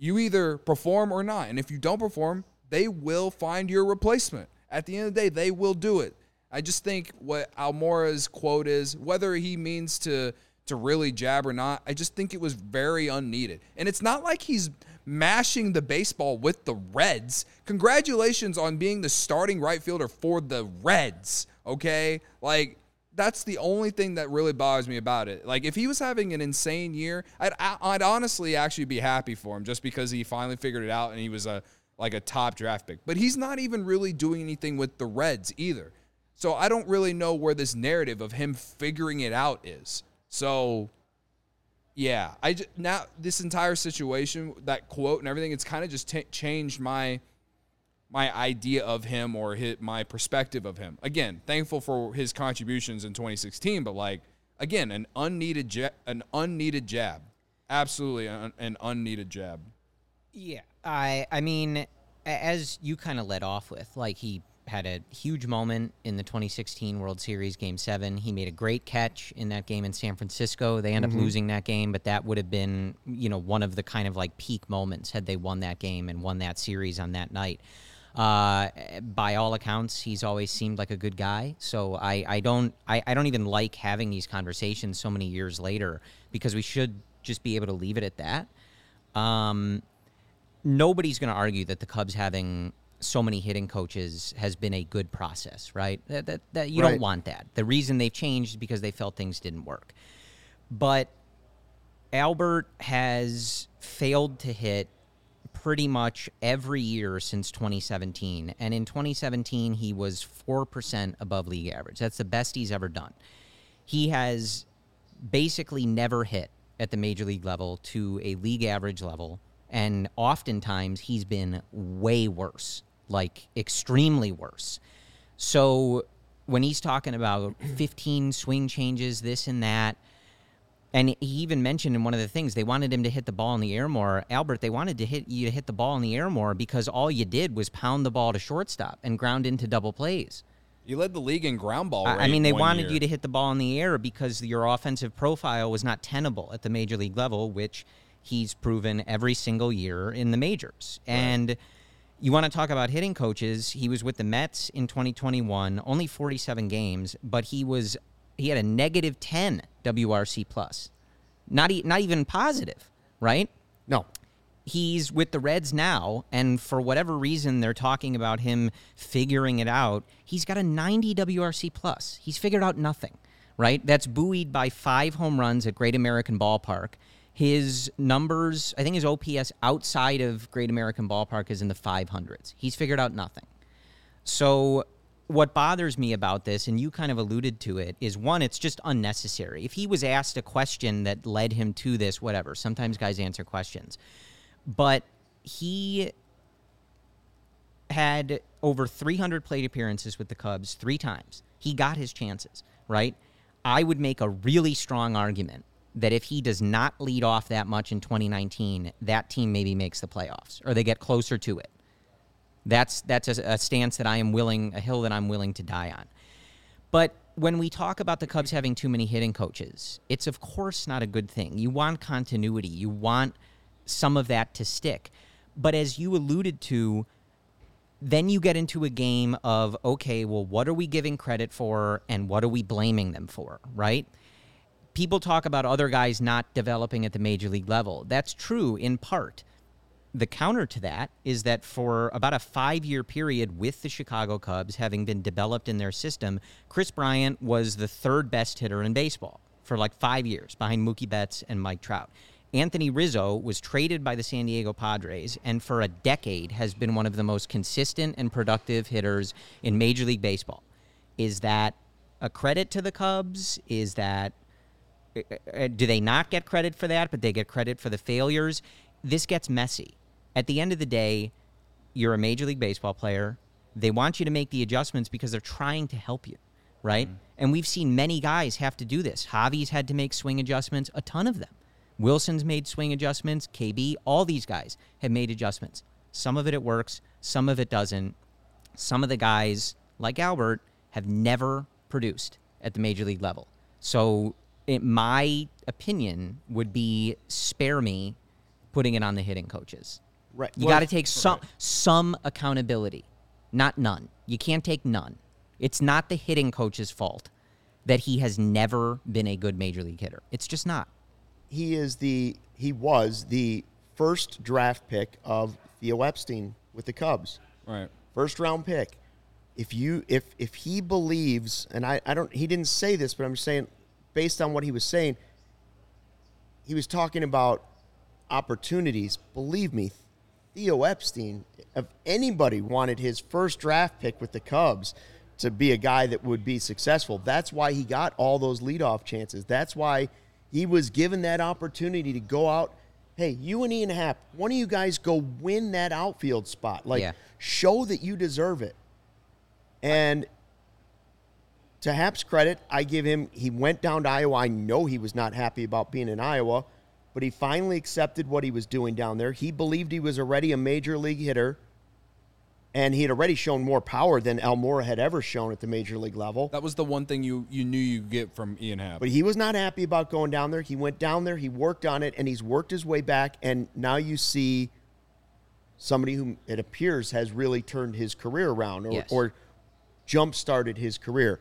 You either perform or not. And if you don't perform, they will find your replacement. At the end of the day, they will do it. I just think what Almora's quote is, whether he means to to really jab or not, I just think it was very unneeded. And it's not like he's mashing the baseball with the Reds. Congratulations on being the starting right fielder for the Reds, okay? Like that's the only thing that really bothers me about it. Like if he was having an insane year, I'd I'd honestly actually be happy for him just because he finally figured it out and he was a like a top draft pick. But he's not even really doing anything with the Reds either. So I don't really know where this narrative of him figuring it out is. So yeah, I j- now this entire situation, that quote and everything, it's kind of just t- changed my my idea of him or hit my perspective of him. Again, thankful for his contributions in 2016, but like again, an unneeded ja- an unneeded jab, absolutely an, an unneeded jab. Yeah, I I mean, as you kind of led off with, like he had a huge moment in the 2016 World Series Game Seven. He made a great catch in that game in San Francisco. They end up mm-hmm. losing that game, but that would have been you know one of the kind of like peak moments had they won that game and won that series on that night. Uh, by all accounts, he's always seemed like a good guy. So I, I don't I, I don't even like having these conversations so many years later because we should just be able to leave it at that. Um, nobody's going to argue that the Cubs having so many hitting coaches has been a good process, right? That, that, that you Right. don't want that. The reason they've changed is because they felt things didn't work. But Albert has failed to hit pretty much every year since 2017. And in 2017, he was 4% above league average. That's the best he's ever done. He has basically never hit at the major league level to a league average level. And oftentimes he's been way worse, like extremely worse. So when he's talking about 15 swing changes, this and that, and he even mentioned in one of the things they wanted him to hit the ball in the air more. Albert, they wanted to hit you to hit the ball in the air more because all you did was pound the ball to shortstop and ground into double plays. You led the league in ground ball. I- mean, they wanted year. you to hit the ball in the air because your offensive profile was not tenable at the major league level, which he's proven every single year in the majors. And you want to talk about hitting coaches? He was with the Mets in 2021, only 47 games, but he was he had a negative 10 WRC plus, not e- not even positive, right? No. he's with the Reds now, and for whatever reason they're talking about him figuring it out. He's got a 90 WRC plus. He's figured out nothing, right? That's buoyed by five home runs at Great American Ballpark. His numbers, I think his OPS outside of Great American Ballpark is in the 500s. He's figured out nothing. So, what bothers me about this, and you kind of alluded to it, is one, it's just unnecessary. If he was asked a question that led him to this, whatever, sometimes guys answer questions. But he had over 300 plate appearances with the Cubs three times. He got his chances, right? I would make a really strong argument that if he does not lead off that much in 2019, that team maybe makes the playoffs or they get closer to it. That's that's a, a stance that I am willing, a hill that I'm willing to die on. But when we talk about the Cubs having too many hitting coaches, it's of course not a good thing. You want continuity. You want some of that to stick. But as you alluded to, then you get into a game of okay, well, what are we giving credit for and what are we blaming them for, right? People talk about other guys not developing at the major league level. That's true in part. The counter to that is that for about a five year period with the Chicago Cubs having been developed in their system, Kris Bryant was the third best hitter in baseball for like five years behind Mookie Betts and Mike Trout. Anthony Rizzo was traded by the San Diego Padres and for a decade has been one of the most consistent and productive hitters in Major League Baseball. Is that a credit to the Cubs? Is that uh, do they not get credit for that, but they get credit for the failures? This gets messy. At the end of the day, you're a Major League Baseball player. They want you to make the adjustments because they're trying to help you, right? Mm-hmm. And we've seen many guys have to do this. Javi's had to make swing adjustments, a ton of them. Willson's made swing adjustments. KB, all these guys have made adjustments. Some of it it works, some of it doesn't. Some of the guys, like Albert, have never produced at the major league level. So, it, my opinion would be spare me putting it on the hitting coaches. Right. You Well, got to take some some accountability, not none. You can't take none. It's not the hitting coach's fault that he has never been a good major league hitter. It's just not. he is the he was the first draft pick of Theo Epstein with the Cubs. Right. First round pick. If you if if he believes and I, I don't he didn't say this, but I'm just saying based on what he was saying, he was talking about opportunities. Believe me, Theo Epstein, if anybody wanted his first draft pick with the Cubs to be a guy that would be successful, that's why he got all those leadoff chances. That's why he was given that opportunity to go out. Hey, you and Ian Happ, one of you guys go win that outfield spot. Like, Yeah. show that you deserve it. And to Happ's credit, I give him, he went down to Iowa. I know he was not happy about being in Iowa, but he finally accepted what he was doing down there. He believed he was already a major league hitter, and he had already shown more power than Almora had ever shown at the major league level. That was the one thing you you knew you get from Ian Happ. But he was not happy about going down there. He went down there, he worked on it, and he's worked his way back. And now you see somebody who it appears has really turned his career around or, Yes. or jump started his career.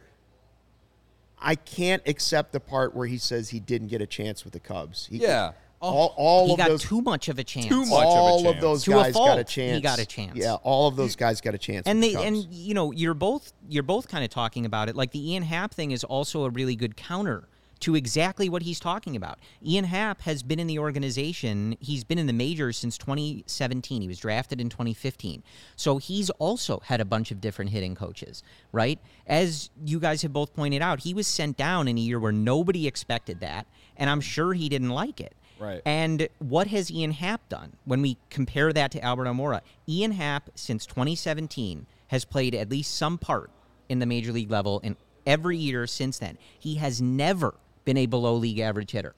I can't accept the part where he says he didn't get a chance with the Cubs. He, Yeah. all, oh, all he of got those too much of a chance. Too much. of a all of, chance. those To a guys got a chance. he got a chance. Yeah, all of those guys got a chance. and they the and you know you're both you're both kind of talking about it like the Ian Happ thing is also a really good counter to exactly what he's talking about. Ian Happ has been in the organization, he's been in the majors since 2017. He was drafted in 2015. So he's also had a bunch of different hitting coaches, right? As you guys have both pointed out, he was sent down in a year where nobody expected that, and I'm sure he didn't like it. Right. And what has Ian Happ done when we compare that to Albert Almora? Ian Happ, since 2017, has played at least some part in the major league level in every year since then. He has never been a below league average hitter.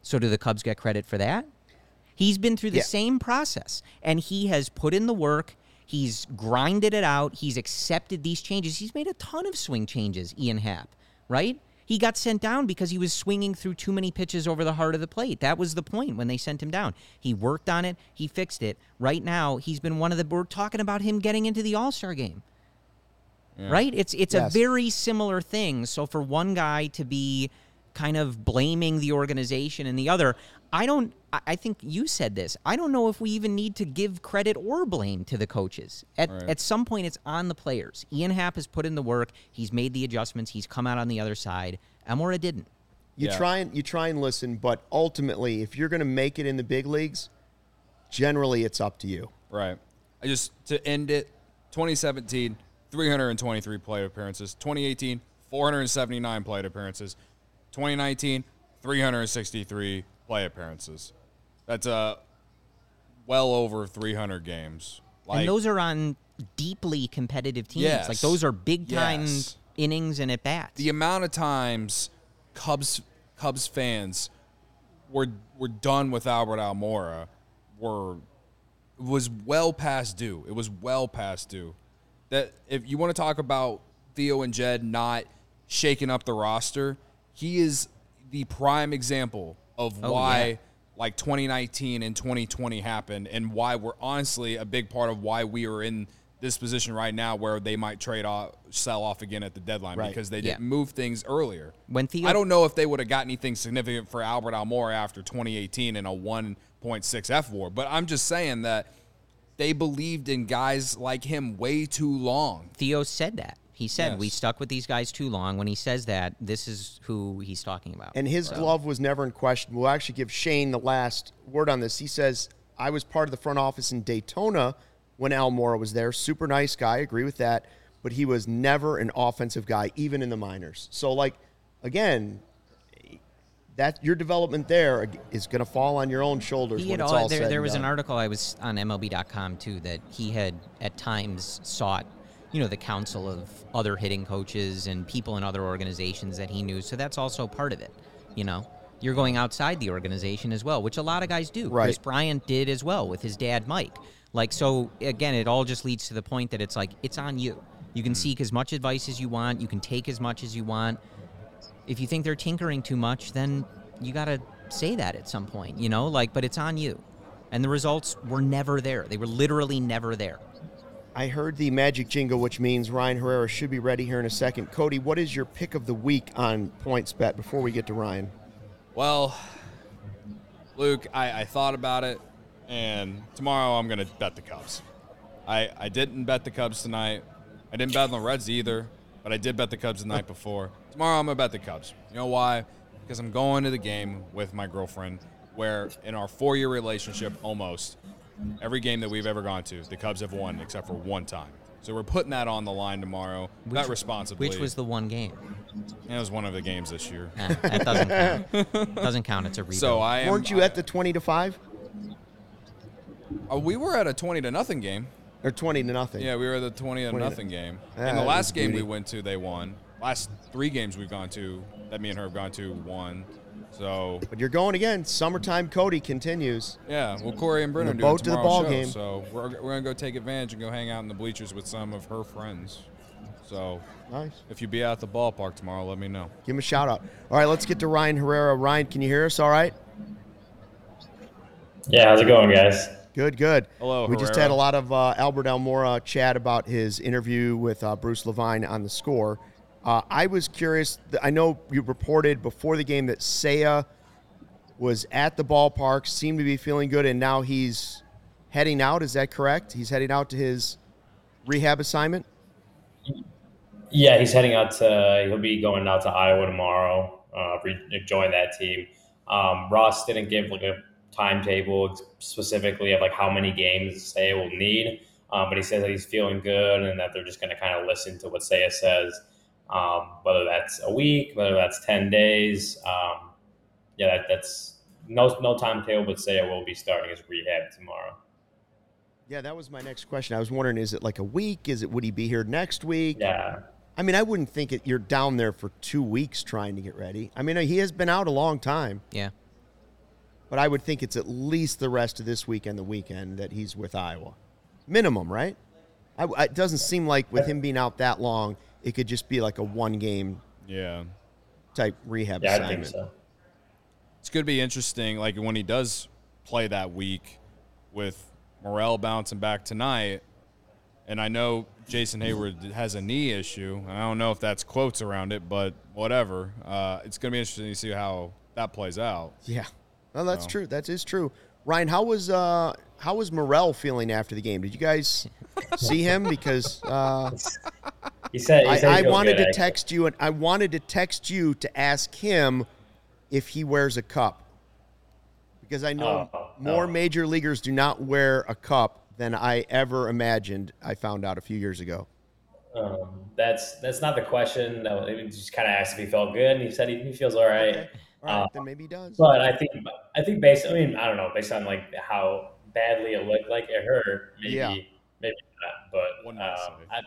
So do the Cubs get credit for that? He's been through the Yeah. same process and he has put in the work. He's grinded it out. He's accepted these changes. He's made a ton of swing changes, Ian Happ, right? He got sent down because he was swinging through too many pitches over the heart of the plate. That was the point when they sent him down. He worked on it. He fixed it. Right now, he's been one of the. We're talking about him getting into the All Star game right? It's it's Yes. a very similar thing. So for one guy to be kind of blaming the organization and the other, I don't. I- I think you said this. I don't know if we even need to give credit or blame to the coaches. At Right. at some point, it's on the players. Ian Happ has put in the work. He's made the adjustments. He's come out on the other side. Almora didn't. You Yeah. try and you try and listen, but ultimately, if you're going to make it in the big leagues, generally it's up to you. Right. I just to end it, 2017, 323 plate appearances. 2018, 479 plate appearances. 2019, 363 play appearances. That's uh well over 300 games. Like and those are on deeply competitive teams. Yes. Like those are big time Yes. innings and at bats. the amount of times Cubs Cubs fans were were done with Albert Almora were was well past due. It was well past due. That if you want to talk about Theo and Jed not shaking up the roster, he is the prime example of Oh, why yeah. like 2019 and 2020 happened and why we're honestly a big part of why we are in this position right now where they might trade off sell off again at the deadline Right. because they Yeah. didn't move things earlier. When Theo- I don't know if they would have got anything significant for Albert Almora after 2018 in a 1.6 fWAR, but I'm just saying that they believed in guys like him way too long. Theo said that. He said we stuck with these guys too long. When he says that, this is who he's talking about. And his glove was never in question. We'll actually give Shane the last word on this. He says, I was part of the front office in Daytona when Almora was there. Super nice guy, agree with that. But he was never an offensive guy, even in the minors. So, like, again, that your development there is going to fall on your own shoulders he when it's all, all there, said there and was an article I was on MLB.com too that he had at times sought, you know, the counsel of other hitting coaches and people in other organizations that he knew. So that's also part of it. You know, you're going outside the organization as well, which a lot of guys do. Right. Kris Bryant did as well with his dad Mike. Like so, again, it all just leads to the point that it's like it's on you. You can mm. seek as much advice as you want. You can take as much as you want if you think they're tinkering too much, then you got to say that at some point, you know? Like, but it's on you. And the results were never there. They were literally never there. I heard the magic jingle, which means Ryan Herrera should be ready here in a second. Cody, what is your pick of the week on PointsBet before we get to Ryan? Well, Luke, I, I thought about it, and tomorrow I'm going to bet the Cubs. I, I didn't bet the Cubs tonight. I didn't bet on the Reds either, but I did bet the Cubs the night before. Tomorrow I'm going to bet the Cubs. You know why? Because I'm going to the game with my girlfriend, where in our four year relationship, almost every game that we've ever gone to, the Cubs have won except for one time. So we're putting that on the line tomorrow. bet responsibly. Which was the one game. it was one of the games this year. Eh, that doesn't count. doesn't count. It's a rebuild. So I am, Weren't you at the 20 to 5 Uh, we were at a twenty to nothing game. or 20 to nothing? Yeah, we were at the twenty to 20 to- nothing game. Yeah, and the last was game we went to, they won. Last three games we've gone to, that me and her have gone to, won. So But you're going again. Summertime Cody continues. yeah, well Corey and Brendan The doing boat to the ball show, game. So we're, we're gonna go take advantage and go hang out in the bleachers with some of her friends. So Nice. if you be at the ballpark tomorrow, let me know. Give him a shout out. All right, let's get to Ryan Herrera. Ryan, can you hear us all right? Yeah, how's it going, guys? Good, good. Hello, We just had a lot of uh, Albert Almora chat about his interview with uh, Bruce Levine on the score. Uh, I was curious. I know you reported before the game that Seiya was at the ballpark, seemed to be feeling good, and now he's heading out. Is that correct? He's heading out to his rehab assignment. Yeah, he's heading out to. He'll be going out to Iowa tomorrow. Uh, join that team. Um, Ross didn't give like a timetable specifically of like how many games Seiya will need, um, but he says that he's feeling good and that they're just going to kind of listen to what Seiya says. Um, whether that's a week, whether that's ten days. Um, yeah, that, that's no no timetable, but Seiya will be starting his rehab tomorrow. Yeah, that was my next question. I was wondering, is it like a week? Is it would he be here next week? Yeah. I mean, I wouldn't think it. You're down there for two weeks trying to get ready. I mean, he has been out a long time, yeah. but I would think it's at least the rest of this weekend, the weekend that he's with Iowa, minimum, right? I, I- it doesn't seem like with him being out that long, it could just be like a one game Yeah. type rehab Yeah, I assignment. think so. It's going to be interesting. Like when he does play that week with Morel bouncing back tonight, and I know Jason Heyward has a knee issue. I don't know if that's quotes around it, but whatever. Uh, it's going to be interesting to see how that plays out. Yeah, no, that's So. true. That is true. Ryan, how was uh, how was Morel feeling after the game? Did you guys see him? Because uh, He said. He I, said he I wanted to actually. text you, and I wanted to text you to ask him if he wears a cup, because I know Oh, more oh. major leaguers do not wear a cup than I ever imagined. I found out a few years ago. Um, that's that's not the question. That was, it just kind of asked if he felt good, and he said he, he feels all right. Okay. All right, Uh, then maybe he does. But I think I think based. I mean, I don't know. Based on like how badly it looked like it hurt, maybe Yeah. maybe not. But One might uh. I,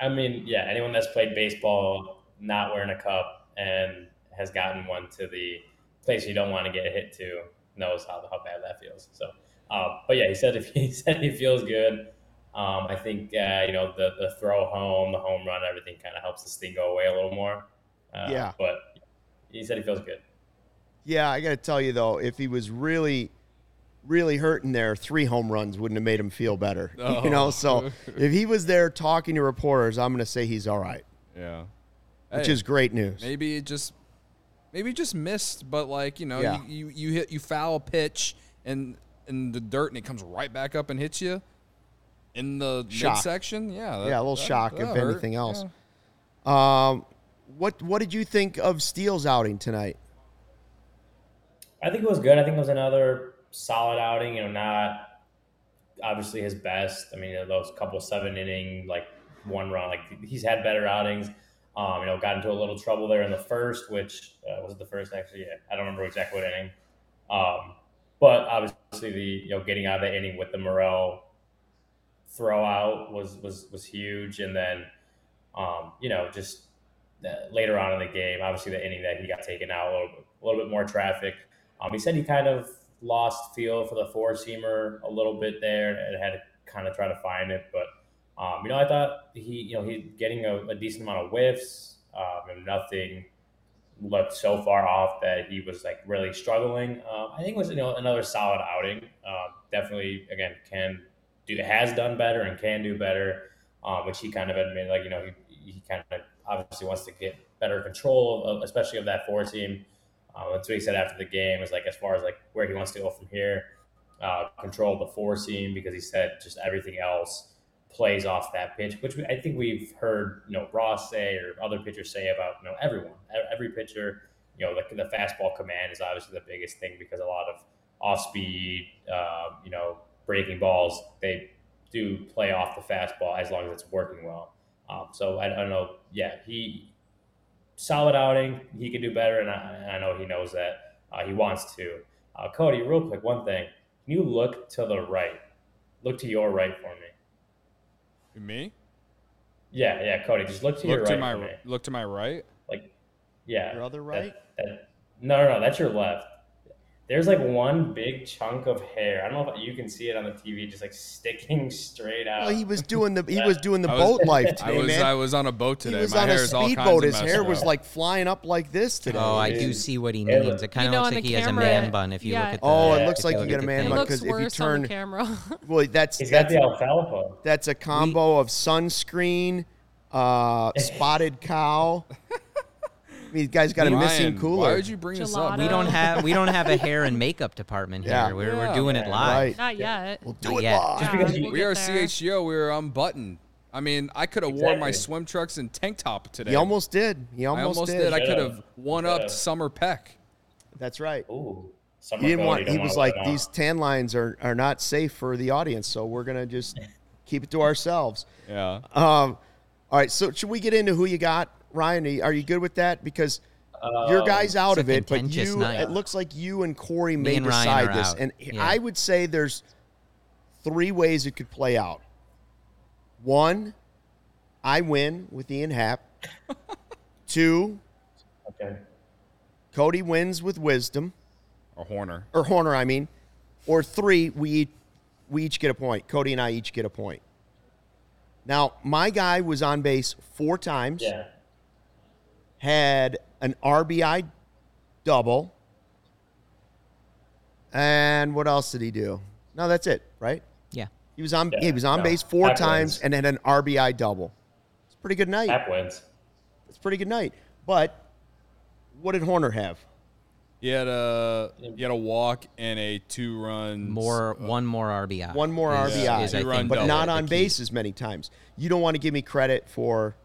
I mean, yeah. Anyone that's played baseball not wearing a cup and has gotten one to the place you don't want to get hit to knows how, how bad that feels. So, um, but yeah, he said if he said he feels good. Um, I think uh, you know the the throw home, the home run, everything kind of helps this thing go away a little more. Uh, Yeah. but he said he feels good. Yeah, I got to tell you though, if he was really, really hurting there, three home runs wouldn't have made him feel better. You know, Oh. so if he was there talking to reporters, I'm going to say he's all right, Yeah. which is great news. maybe it just maybe it just missed, but like you know, Yeah. you, you you hit you foul a pitch and in the dirt and it comes right back up and hits you in the Shock. midsection. Yeah, Yeah, a little that- shock, that if hurt. anything else. Yeah. Um, what what did you think of Steele's outing tonight? I think it was good. I think it was another solid outing. You know, not obviously his best. I mean, those couple seven inning, like one run, like he's had better outings. Um, you know, got into a little trouble there in the first, which uh, was the first actually. Yeah, I don't remember exactly what inning. Um, but obviously, the you know getting out of the inning with the Morel throw out was was was huge, and then um, you know just uh, later on in the game, obviously the inning that he got taken out, a little, bit- a little bit more traffic. Um, he said he kind of lost feel for the four seamer a little bit there and had to kind of try to find it. But um, you know, I thought he, you know, he's getting a, a decent amount of whiffs um, and nothing looked so far off that he was like really struggling. Um, I think it was you know another solid outing. Um, definitely, again, can do has done better and can do better, um, which he kind of admitted. Like you know, he, he kind of obviously wants to get better control, of, especially of that four seam. Uh, that's what he said after the game. Is like as far as like where he wants to go from here, uh, control the four seam because he said just everything else plays off that pitch, which we, I think we've heard you know Ross say or other pitchers say about you know everyone, every pitcher. You know the, the fastball command is obviously the biggest thing because a lot of off speed, uh, you know, breaking balls they do play off the fastball as long as it's working well. Um, so I, I don't know. Yeah, he solid outing. He could do better, and I, I know he knows that. Uh, he wants to. Uh, Cody, real quick, one thing. Can you look to the right? Look to your right for me. Me? Yeah, yeah, Cody, just look to your Look right to my for me. look to my right. Like, yeah. Your other that- right? that- no, no, no, that's your left. There's like one big chunk of hair. I don't know if you can see it on the TV, just like sticking straight out. Well, he was doing the he was doing the was- boat life I today, was man. I was on a boat today. he today. was my on a hair is speedboat. His hair up. was like flying up like this today. Oh, I do see what he Yeah, means. It kind You of know, looks like the he has a man bun. If you yeah. look at the, Oh, it looks like you you look got a man bun because if you worse on turn, the camera. well, that's He's got the alfalfa. that's a combo of sunscreen, uh, spotted cow. I mean, the guy's got a missing cooler. Why would you bring this up? We don't have we don't have a hair and makeup department here. Yeah. We're, we're doing it live. Right. Not yet. We'll do Not it yet. live. Just because you- we'll we are there. CHGO. We were unbuttoned. I mean, I could have worn my swim trunks and tank top today. He almost did. He I almost, almost did. did. I could have one up Should've. Summer Peck. That's right. Ooh. Summer He didn't want. He was like, it on. these tan lines are are not safe for the audience, so we're gonna just keep it to ourselves. Yeah. Um, all right. So should we get into who you got, Ryan? Are you, are you good with that? Because uh, your guy's out it's of it, but you. night. It looks like you and Corey may and decide are this, out. and Yeah. I would say there's three ways it could play out. One, I win with Ian Happ. Two, Okay. Cody wins with Wisdom, Or Hoerner. or Hoerner, I mean. Or three, we each, we each get a point. Cody and I each get a point. Now, my guy was on base four times. Yeah. Had an RBI double. And what else did he do? No, that's it, right? Yeah. He was on Yeah, he was on no, base four that times wins. and had an RBI double. It's a pretty good night. Happ wins. It's a pretty good night. But what did Hoerner have? He had a he had a walk and a two run More one more RBI. One more is- RBI, is, I Two-run think, but not on key. base as many times. You don't want to give me credit for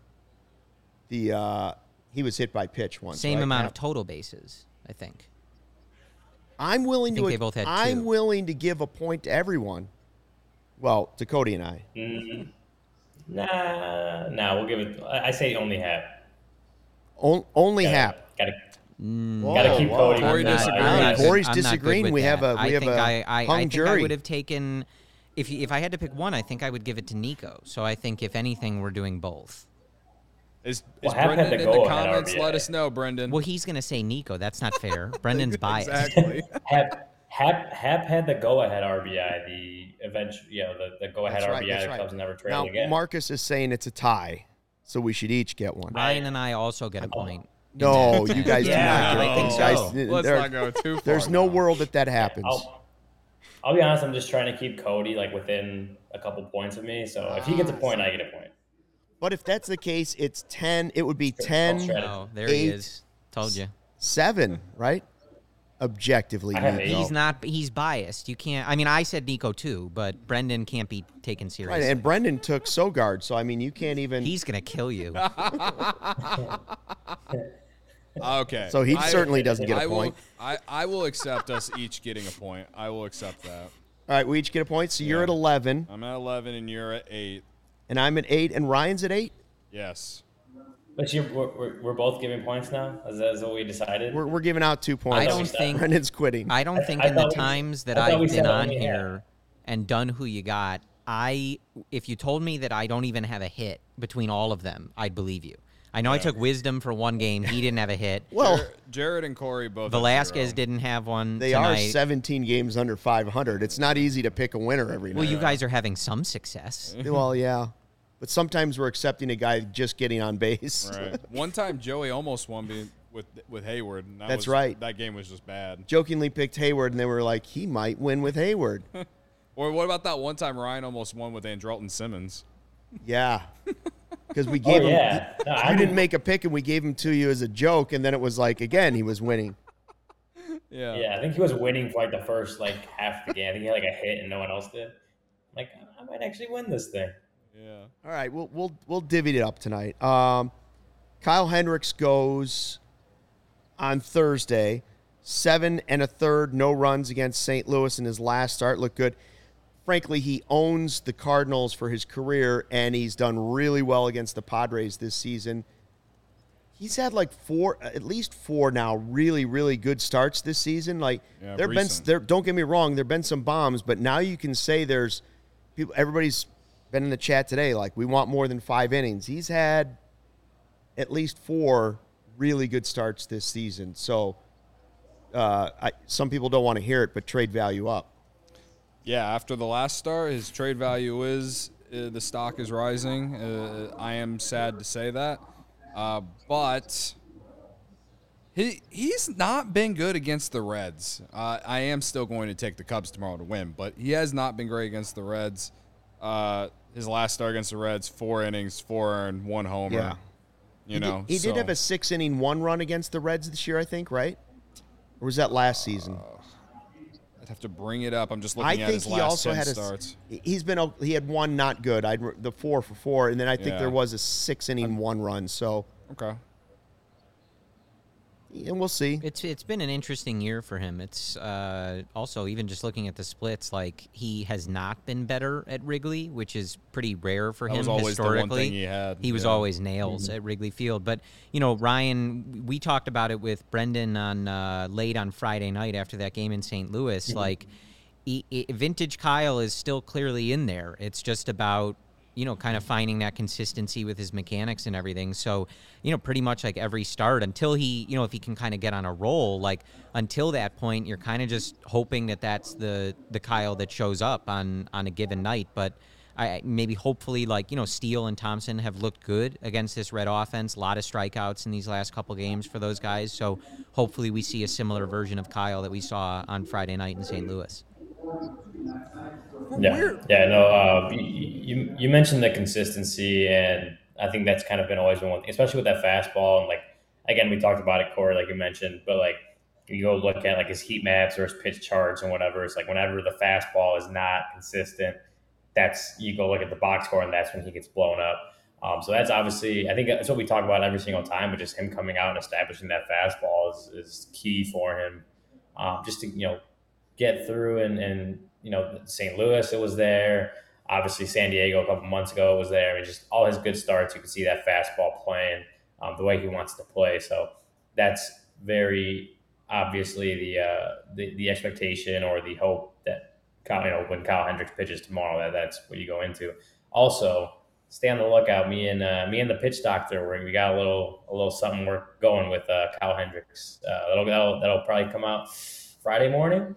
the uh, he was hit by pitch once. Same right? amount Yeah. of total bases, I think. I'm willing I think to. they both had I'm two. willing to give a point to everyone. Well, to Cody and I. Mm-hmm. Nah, nah. We'll give it. I I say only Happ. On, only Gotta- Happ. Gotta, Whoa, gotta keep whoa. Cody. Corey on that. disagrees. I- I'm not good- Corey's I'm disagreeing. with We have that. a- we I have think a I, I, hung I think I jury. would have taken if if I had to pick one, I think I would give it to Nico. So I think if anything, we're doing both. Is, is Well, Happ had Brendan the in the goal ahead comments? Let us know, Brendan. Well, he's going to say Nico. That's not fair. Brendan's biased. exactly. Happ, Happ, Happ had the go-ahead RBI, the event, you know, the, the go-ahead That's RBI right, that's the right. Cubs never Now, trailed again. Marcus is saying it's a tie, so we should each get one. Ryan and I also get a point. No, you guys Yeah, do not. I think You guys- so. Let's there- not go too far. There's no world that that happens. I'll, I'll be honest. I'm just trying to keep Cody like within a couple points of me. So if he gets a point, I get a point. But if that's the case, it's 10. It would be 10, try Oh, there he is. Told you. 7, right? Objectively, I have Nico. eight. He's not. He's biased. You can't. I mean, I said Nico too, but Brendan can't be taken Right, seriously. and Brendan took Sogard, so I mean, you can't even. He's gonna kill you. Okay. so he I- certainly doesn't get I a will, point. I, I will accept us each getting a point. I will accept that. All right, we each get a point. So you're at 11, I'm at 11 and you're at 8. And I'm at 8, and Ryan's at 8. Yes. But you, we're, we're, we're both giving points now. Is that is what we decided? We're, we're giving out two points. I don't think. Brendan's quitting. I don't think I in the we- times that I thought we I've been on only half. here and done who you got, I if you told me that I don't even have a hit between all of them, I'd believe you. I know I took Wisdom for one game. He didn't have a hit. well, Jared and Corey both. Velazquez zero. didn't have one they tonight. are 17 games under 500. It's not easy to pick a winner every night. well, you guys are having some success. well, yeah. But sometimes we're accepting a guy just getting on base. Right. One time Joey almost won me with with Heyward. And that That's was- right. That game was just bad. Jokingly picked Heyward, and they were like, he might win with Heyward. Or what about that one time Ryan almost won with Andrelton Simmons? yeah. Because we oh gave him. yeah. No, I You didn't make a pick, and we gave him to you as a joke, and then it was like, again, he was winning. Yeah. Yeah, I think he was winning for like the first like half of the game. I think he had like a hit and no one else did. Like I might actually win this thing. Yeah. All right, we'll we'll we'll divvy it up tonight. Um, Kyle Hendricks goes on Thursday, seven and a third, no runs against St. Louis in his last start. Looked good. Frankly, he owns the Cardinals for his career, and he's done really well against the Padres this season. He's had like four, at least four now, really, really good starts this season. Like Yeah, there've been, there. Don't get me wrong, there've been some bombs, but now you can say there's people. Everybody's been in the chat today. Like we want more than five innings. He's had at least four really good starts this season. So uh, I, some people don't want to hear it, but trade value up. Yeah, after the last start, his trade value is uh, the stock is rising. Uh, I am sad to say that, uh, but he he's not been good against the Reds. Uh, I am still going to take the Cubs tomorrow to win, but he has not been great against the Reds. Uh, his last start against the Reds, four innings, four earned, one homer. Yeah. You he know, did, he so- did have a six inning one run against the Reds this year, I think, right? Or was that last season? I'd have to bring it up. I'm just I looking at think his he last also 10 had a. starts. He's been a, he had one not good. I the four for four, and then I think Yeah. there was a six inning one run. So Okay. And we'll see. It's it's been an interesting year for him. It's uh, also even just looking at the splits, like he has not been better at Wrigley, which is pretty rare for That him was always the one historically. thing he had, was yeah. always nails at Wrigley Field. But you know, Ryan, we talked about it with Brendan on uh, late on Friday night after that game in St. Louis. Like, he, he- vintage Kyle is still clearly in there. It's just about you know, kind of finding that consistency with his mechanics and everything. So, you know, pretty much like every start until he, you know, if he can kind of get on a roll, like until that point, you're kind of just hoping that that's the the Kyle that shows up on on a given night. But I maybe hopefully like you know Steele and Thompson have looked good against this Red offense. A lot of strikeouts in these last couple games for those guys. So hopefully we see a similar version of Kyle that we saw on Friday night in St. Louis. Yeah, yeah, no. Uh, you, you you mentioned the consistency, and I think that's kind of been always been one thing, especially with that fastball. And like again, we talked about it, Corey, like you mentioned, but like you go look at like his heat maps or his pitch charts and whatever. It's like whenever the fastball is not consistent, that's you go look at the box score, and that's when he gets blown up. Um, so that's obviously, I think that's what we talk about every single time, but just him coming out and establishing that fastball is, is key for him. Um, just to you know get through and, and you know St. Louis it was there obviously San Diego a couple months ago was there I mean just all his good starts you can see that fastball playing um, the way he wants to play so that's very obviously the uh, the, the expectation or the hope that Kyle, you know when Kyle Hendricks pitches tomorrow that that's what you go into also stay on the lookout. Me and uh, me and the pitch doctor, we got a little a little something we're going with uh, Kyle Hendricks. Uh, that'll, that'll that'll probably come out Friday morning.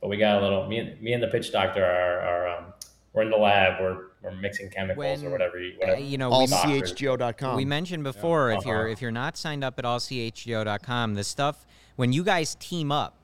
But we got a little me and me and the pitch doctor are, are um, we're in the lab. We're we're mixing chemicals When- or whatever. You, Uh, you know, we, doctors- allchgo.com. we mentioned before if you're Uh-huh. if you're not signed up at allchgo.com, the stuff when you guys team up,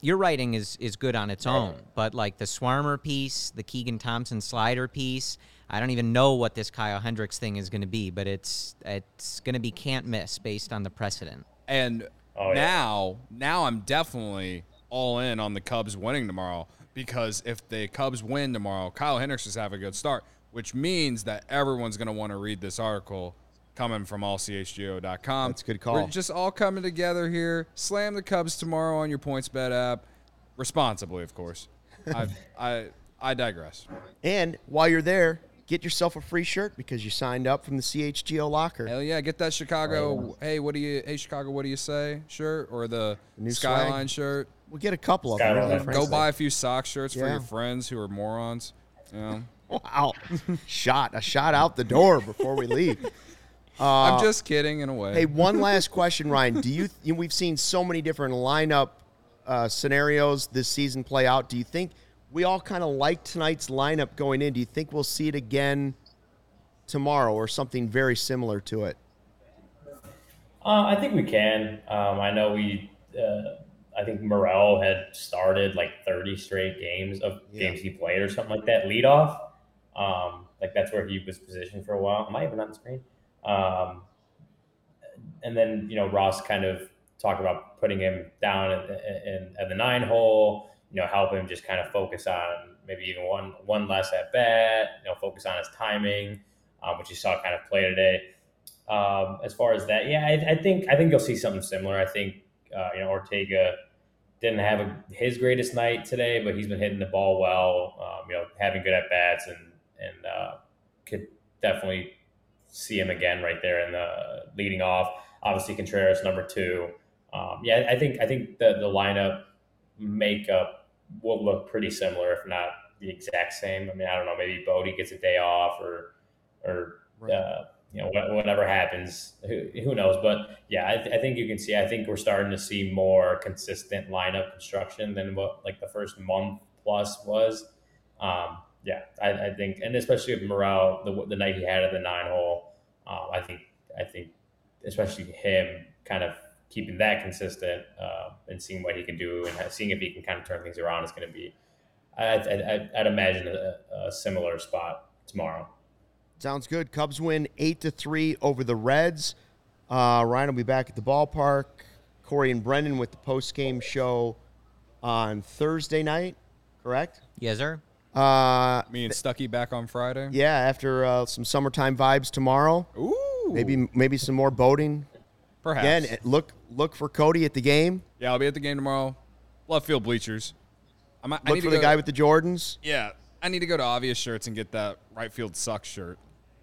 your writing is is good on its own, but like the Swarmer piece, the Keegan Thompson slider piece, I don't even know what this Kyle Hendricks thing is going to be, but it's it's going to be can't miss based on the precedent. And Oh, yeah. now, now I'm definitely all in on the Cubs winning tomorrow because if the Cubs win tomorrow, Kyle Hendricks is have a good start, which means that everyone's going to want to read this article coming from allchgo.com. That's a good call. We're just all coming together here. Slam the Cubs tomorrow on your PointsBet app, responsibly, of course. I, I, I digress. and while you're there, get yourself a free shirt because you signed up from the CHGO locker. Hell yeah, get that Chicago. Hey, what do you? Hey, Chicago, what do you say? Shirt or the new swag? Skyline shirt? We'll get a couple of them. Really, Go Go buy a few sock shirts for your friends who are morons. You know? Wow. shot. A shot out the door before we leave. I'm just kidding in a way. Uh, Hey, one last question, Ryan. Do you, you we've seen so many different lineup uh, scenarios this season play out. Do you think we all kind of like tonight's lineup going in? Do you think we'll see it again tomorrow or something very similar to it? Uh, I think we can. Um, I know we. Uh, I think Morel had started like 30 straight games of games he played or something like that. Lead off. Um, like that's where he was positioned for a while. Am I even on the screen? Um, and then you know Ross kind of talked about putting him down in, in, at the nine hole. You know, help him just kind of focus on maybe even one one less at bat. You know, focus on his timing, um, which you saw kind of play today. Um, as far as that, yeah, I, I think I think you'll see something similar. I think uh, you know Ortega didn't have a, his greatest night today, but he's been hitting the ball well. Um, you know, having good at bats and and uh, could definitely see him again right there in the leading off. Obviously, Contreras number two. Um, yeah, I think I think the the lineup makeup will look pretty similar, if not the exact same. I mean, I don't know, maybe Bote gets a day off or or uh, you know whatever happens, who, who knows? But yeah, I, th- I think you can see. I think we're starting to see more consistent lineup construction than what like the first month plus was. Um, yeah, I, I think, and especially with Morel, the the night he had at the nine hole, um, I think I think especially him kind of keeping that consistent uh, and seeing what he can do and seeing if he can kind of turn things around is going to be, I, I'd imagine a, a similar spot tomorrow. Sounds good. Cubs win eight to three over the Reds. Uh, Ryan will be back at the ballpark. Corey and Brendan with the post game show on Thursday night. Correct? Yes, sir. Uh, Me and Stucky back on Friday. yeah. After uh, some summertime vibes tomorrow. Ooh. Maybe maybe some more boating. Perhaps. Again, look look for Cody at the game. yeah, I'll be at the game tomorrow. Left field bleachers. I, might, I Look need for to the go- guy with the Jordans. Yeah, I need to go to obvious shirts and get that right field sucks shirt.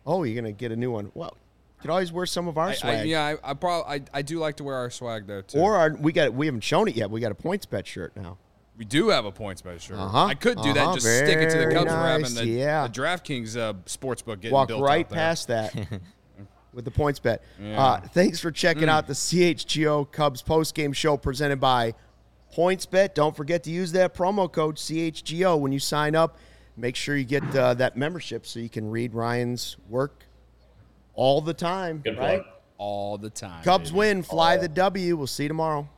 Oh, you're gonna get a new one. Well, you could always wear some of our I, I, swag. yeah, I, I probably I, I do like to wear our swag though too. Or our, we got we haven't shown it yet. We got a PointsBet shirt now. we do have a PointsBet shirt. Uh-huh, I could do uh-huh, that. Just stick it to the Cubs. We're having nice, the, yeah. the DraftKings uh, sportsbook getting Walk built right past that with the PointsBet. Yeah. Uh, thanks for checking Mm. out the CHGO Cubs post game show presented by PointsBet. Don't forget to use that promo code CHGO when you sign up. Make sure you get uh, that membership so you can read Ryan's work all the time. Good right? plug. all the time. Cubs baby. win, fly the W. We'll see you tomorrow.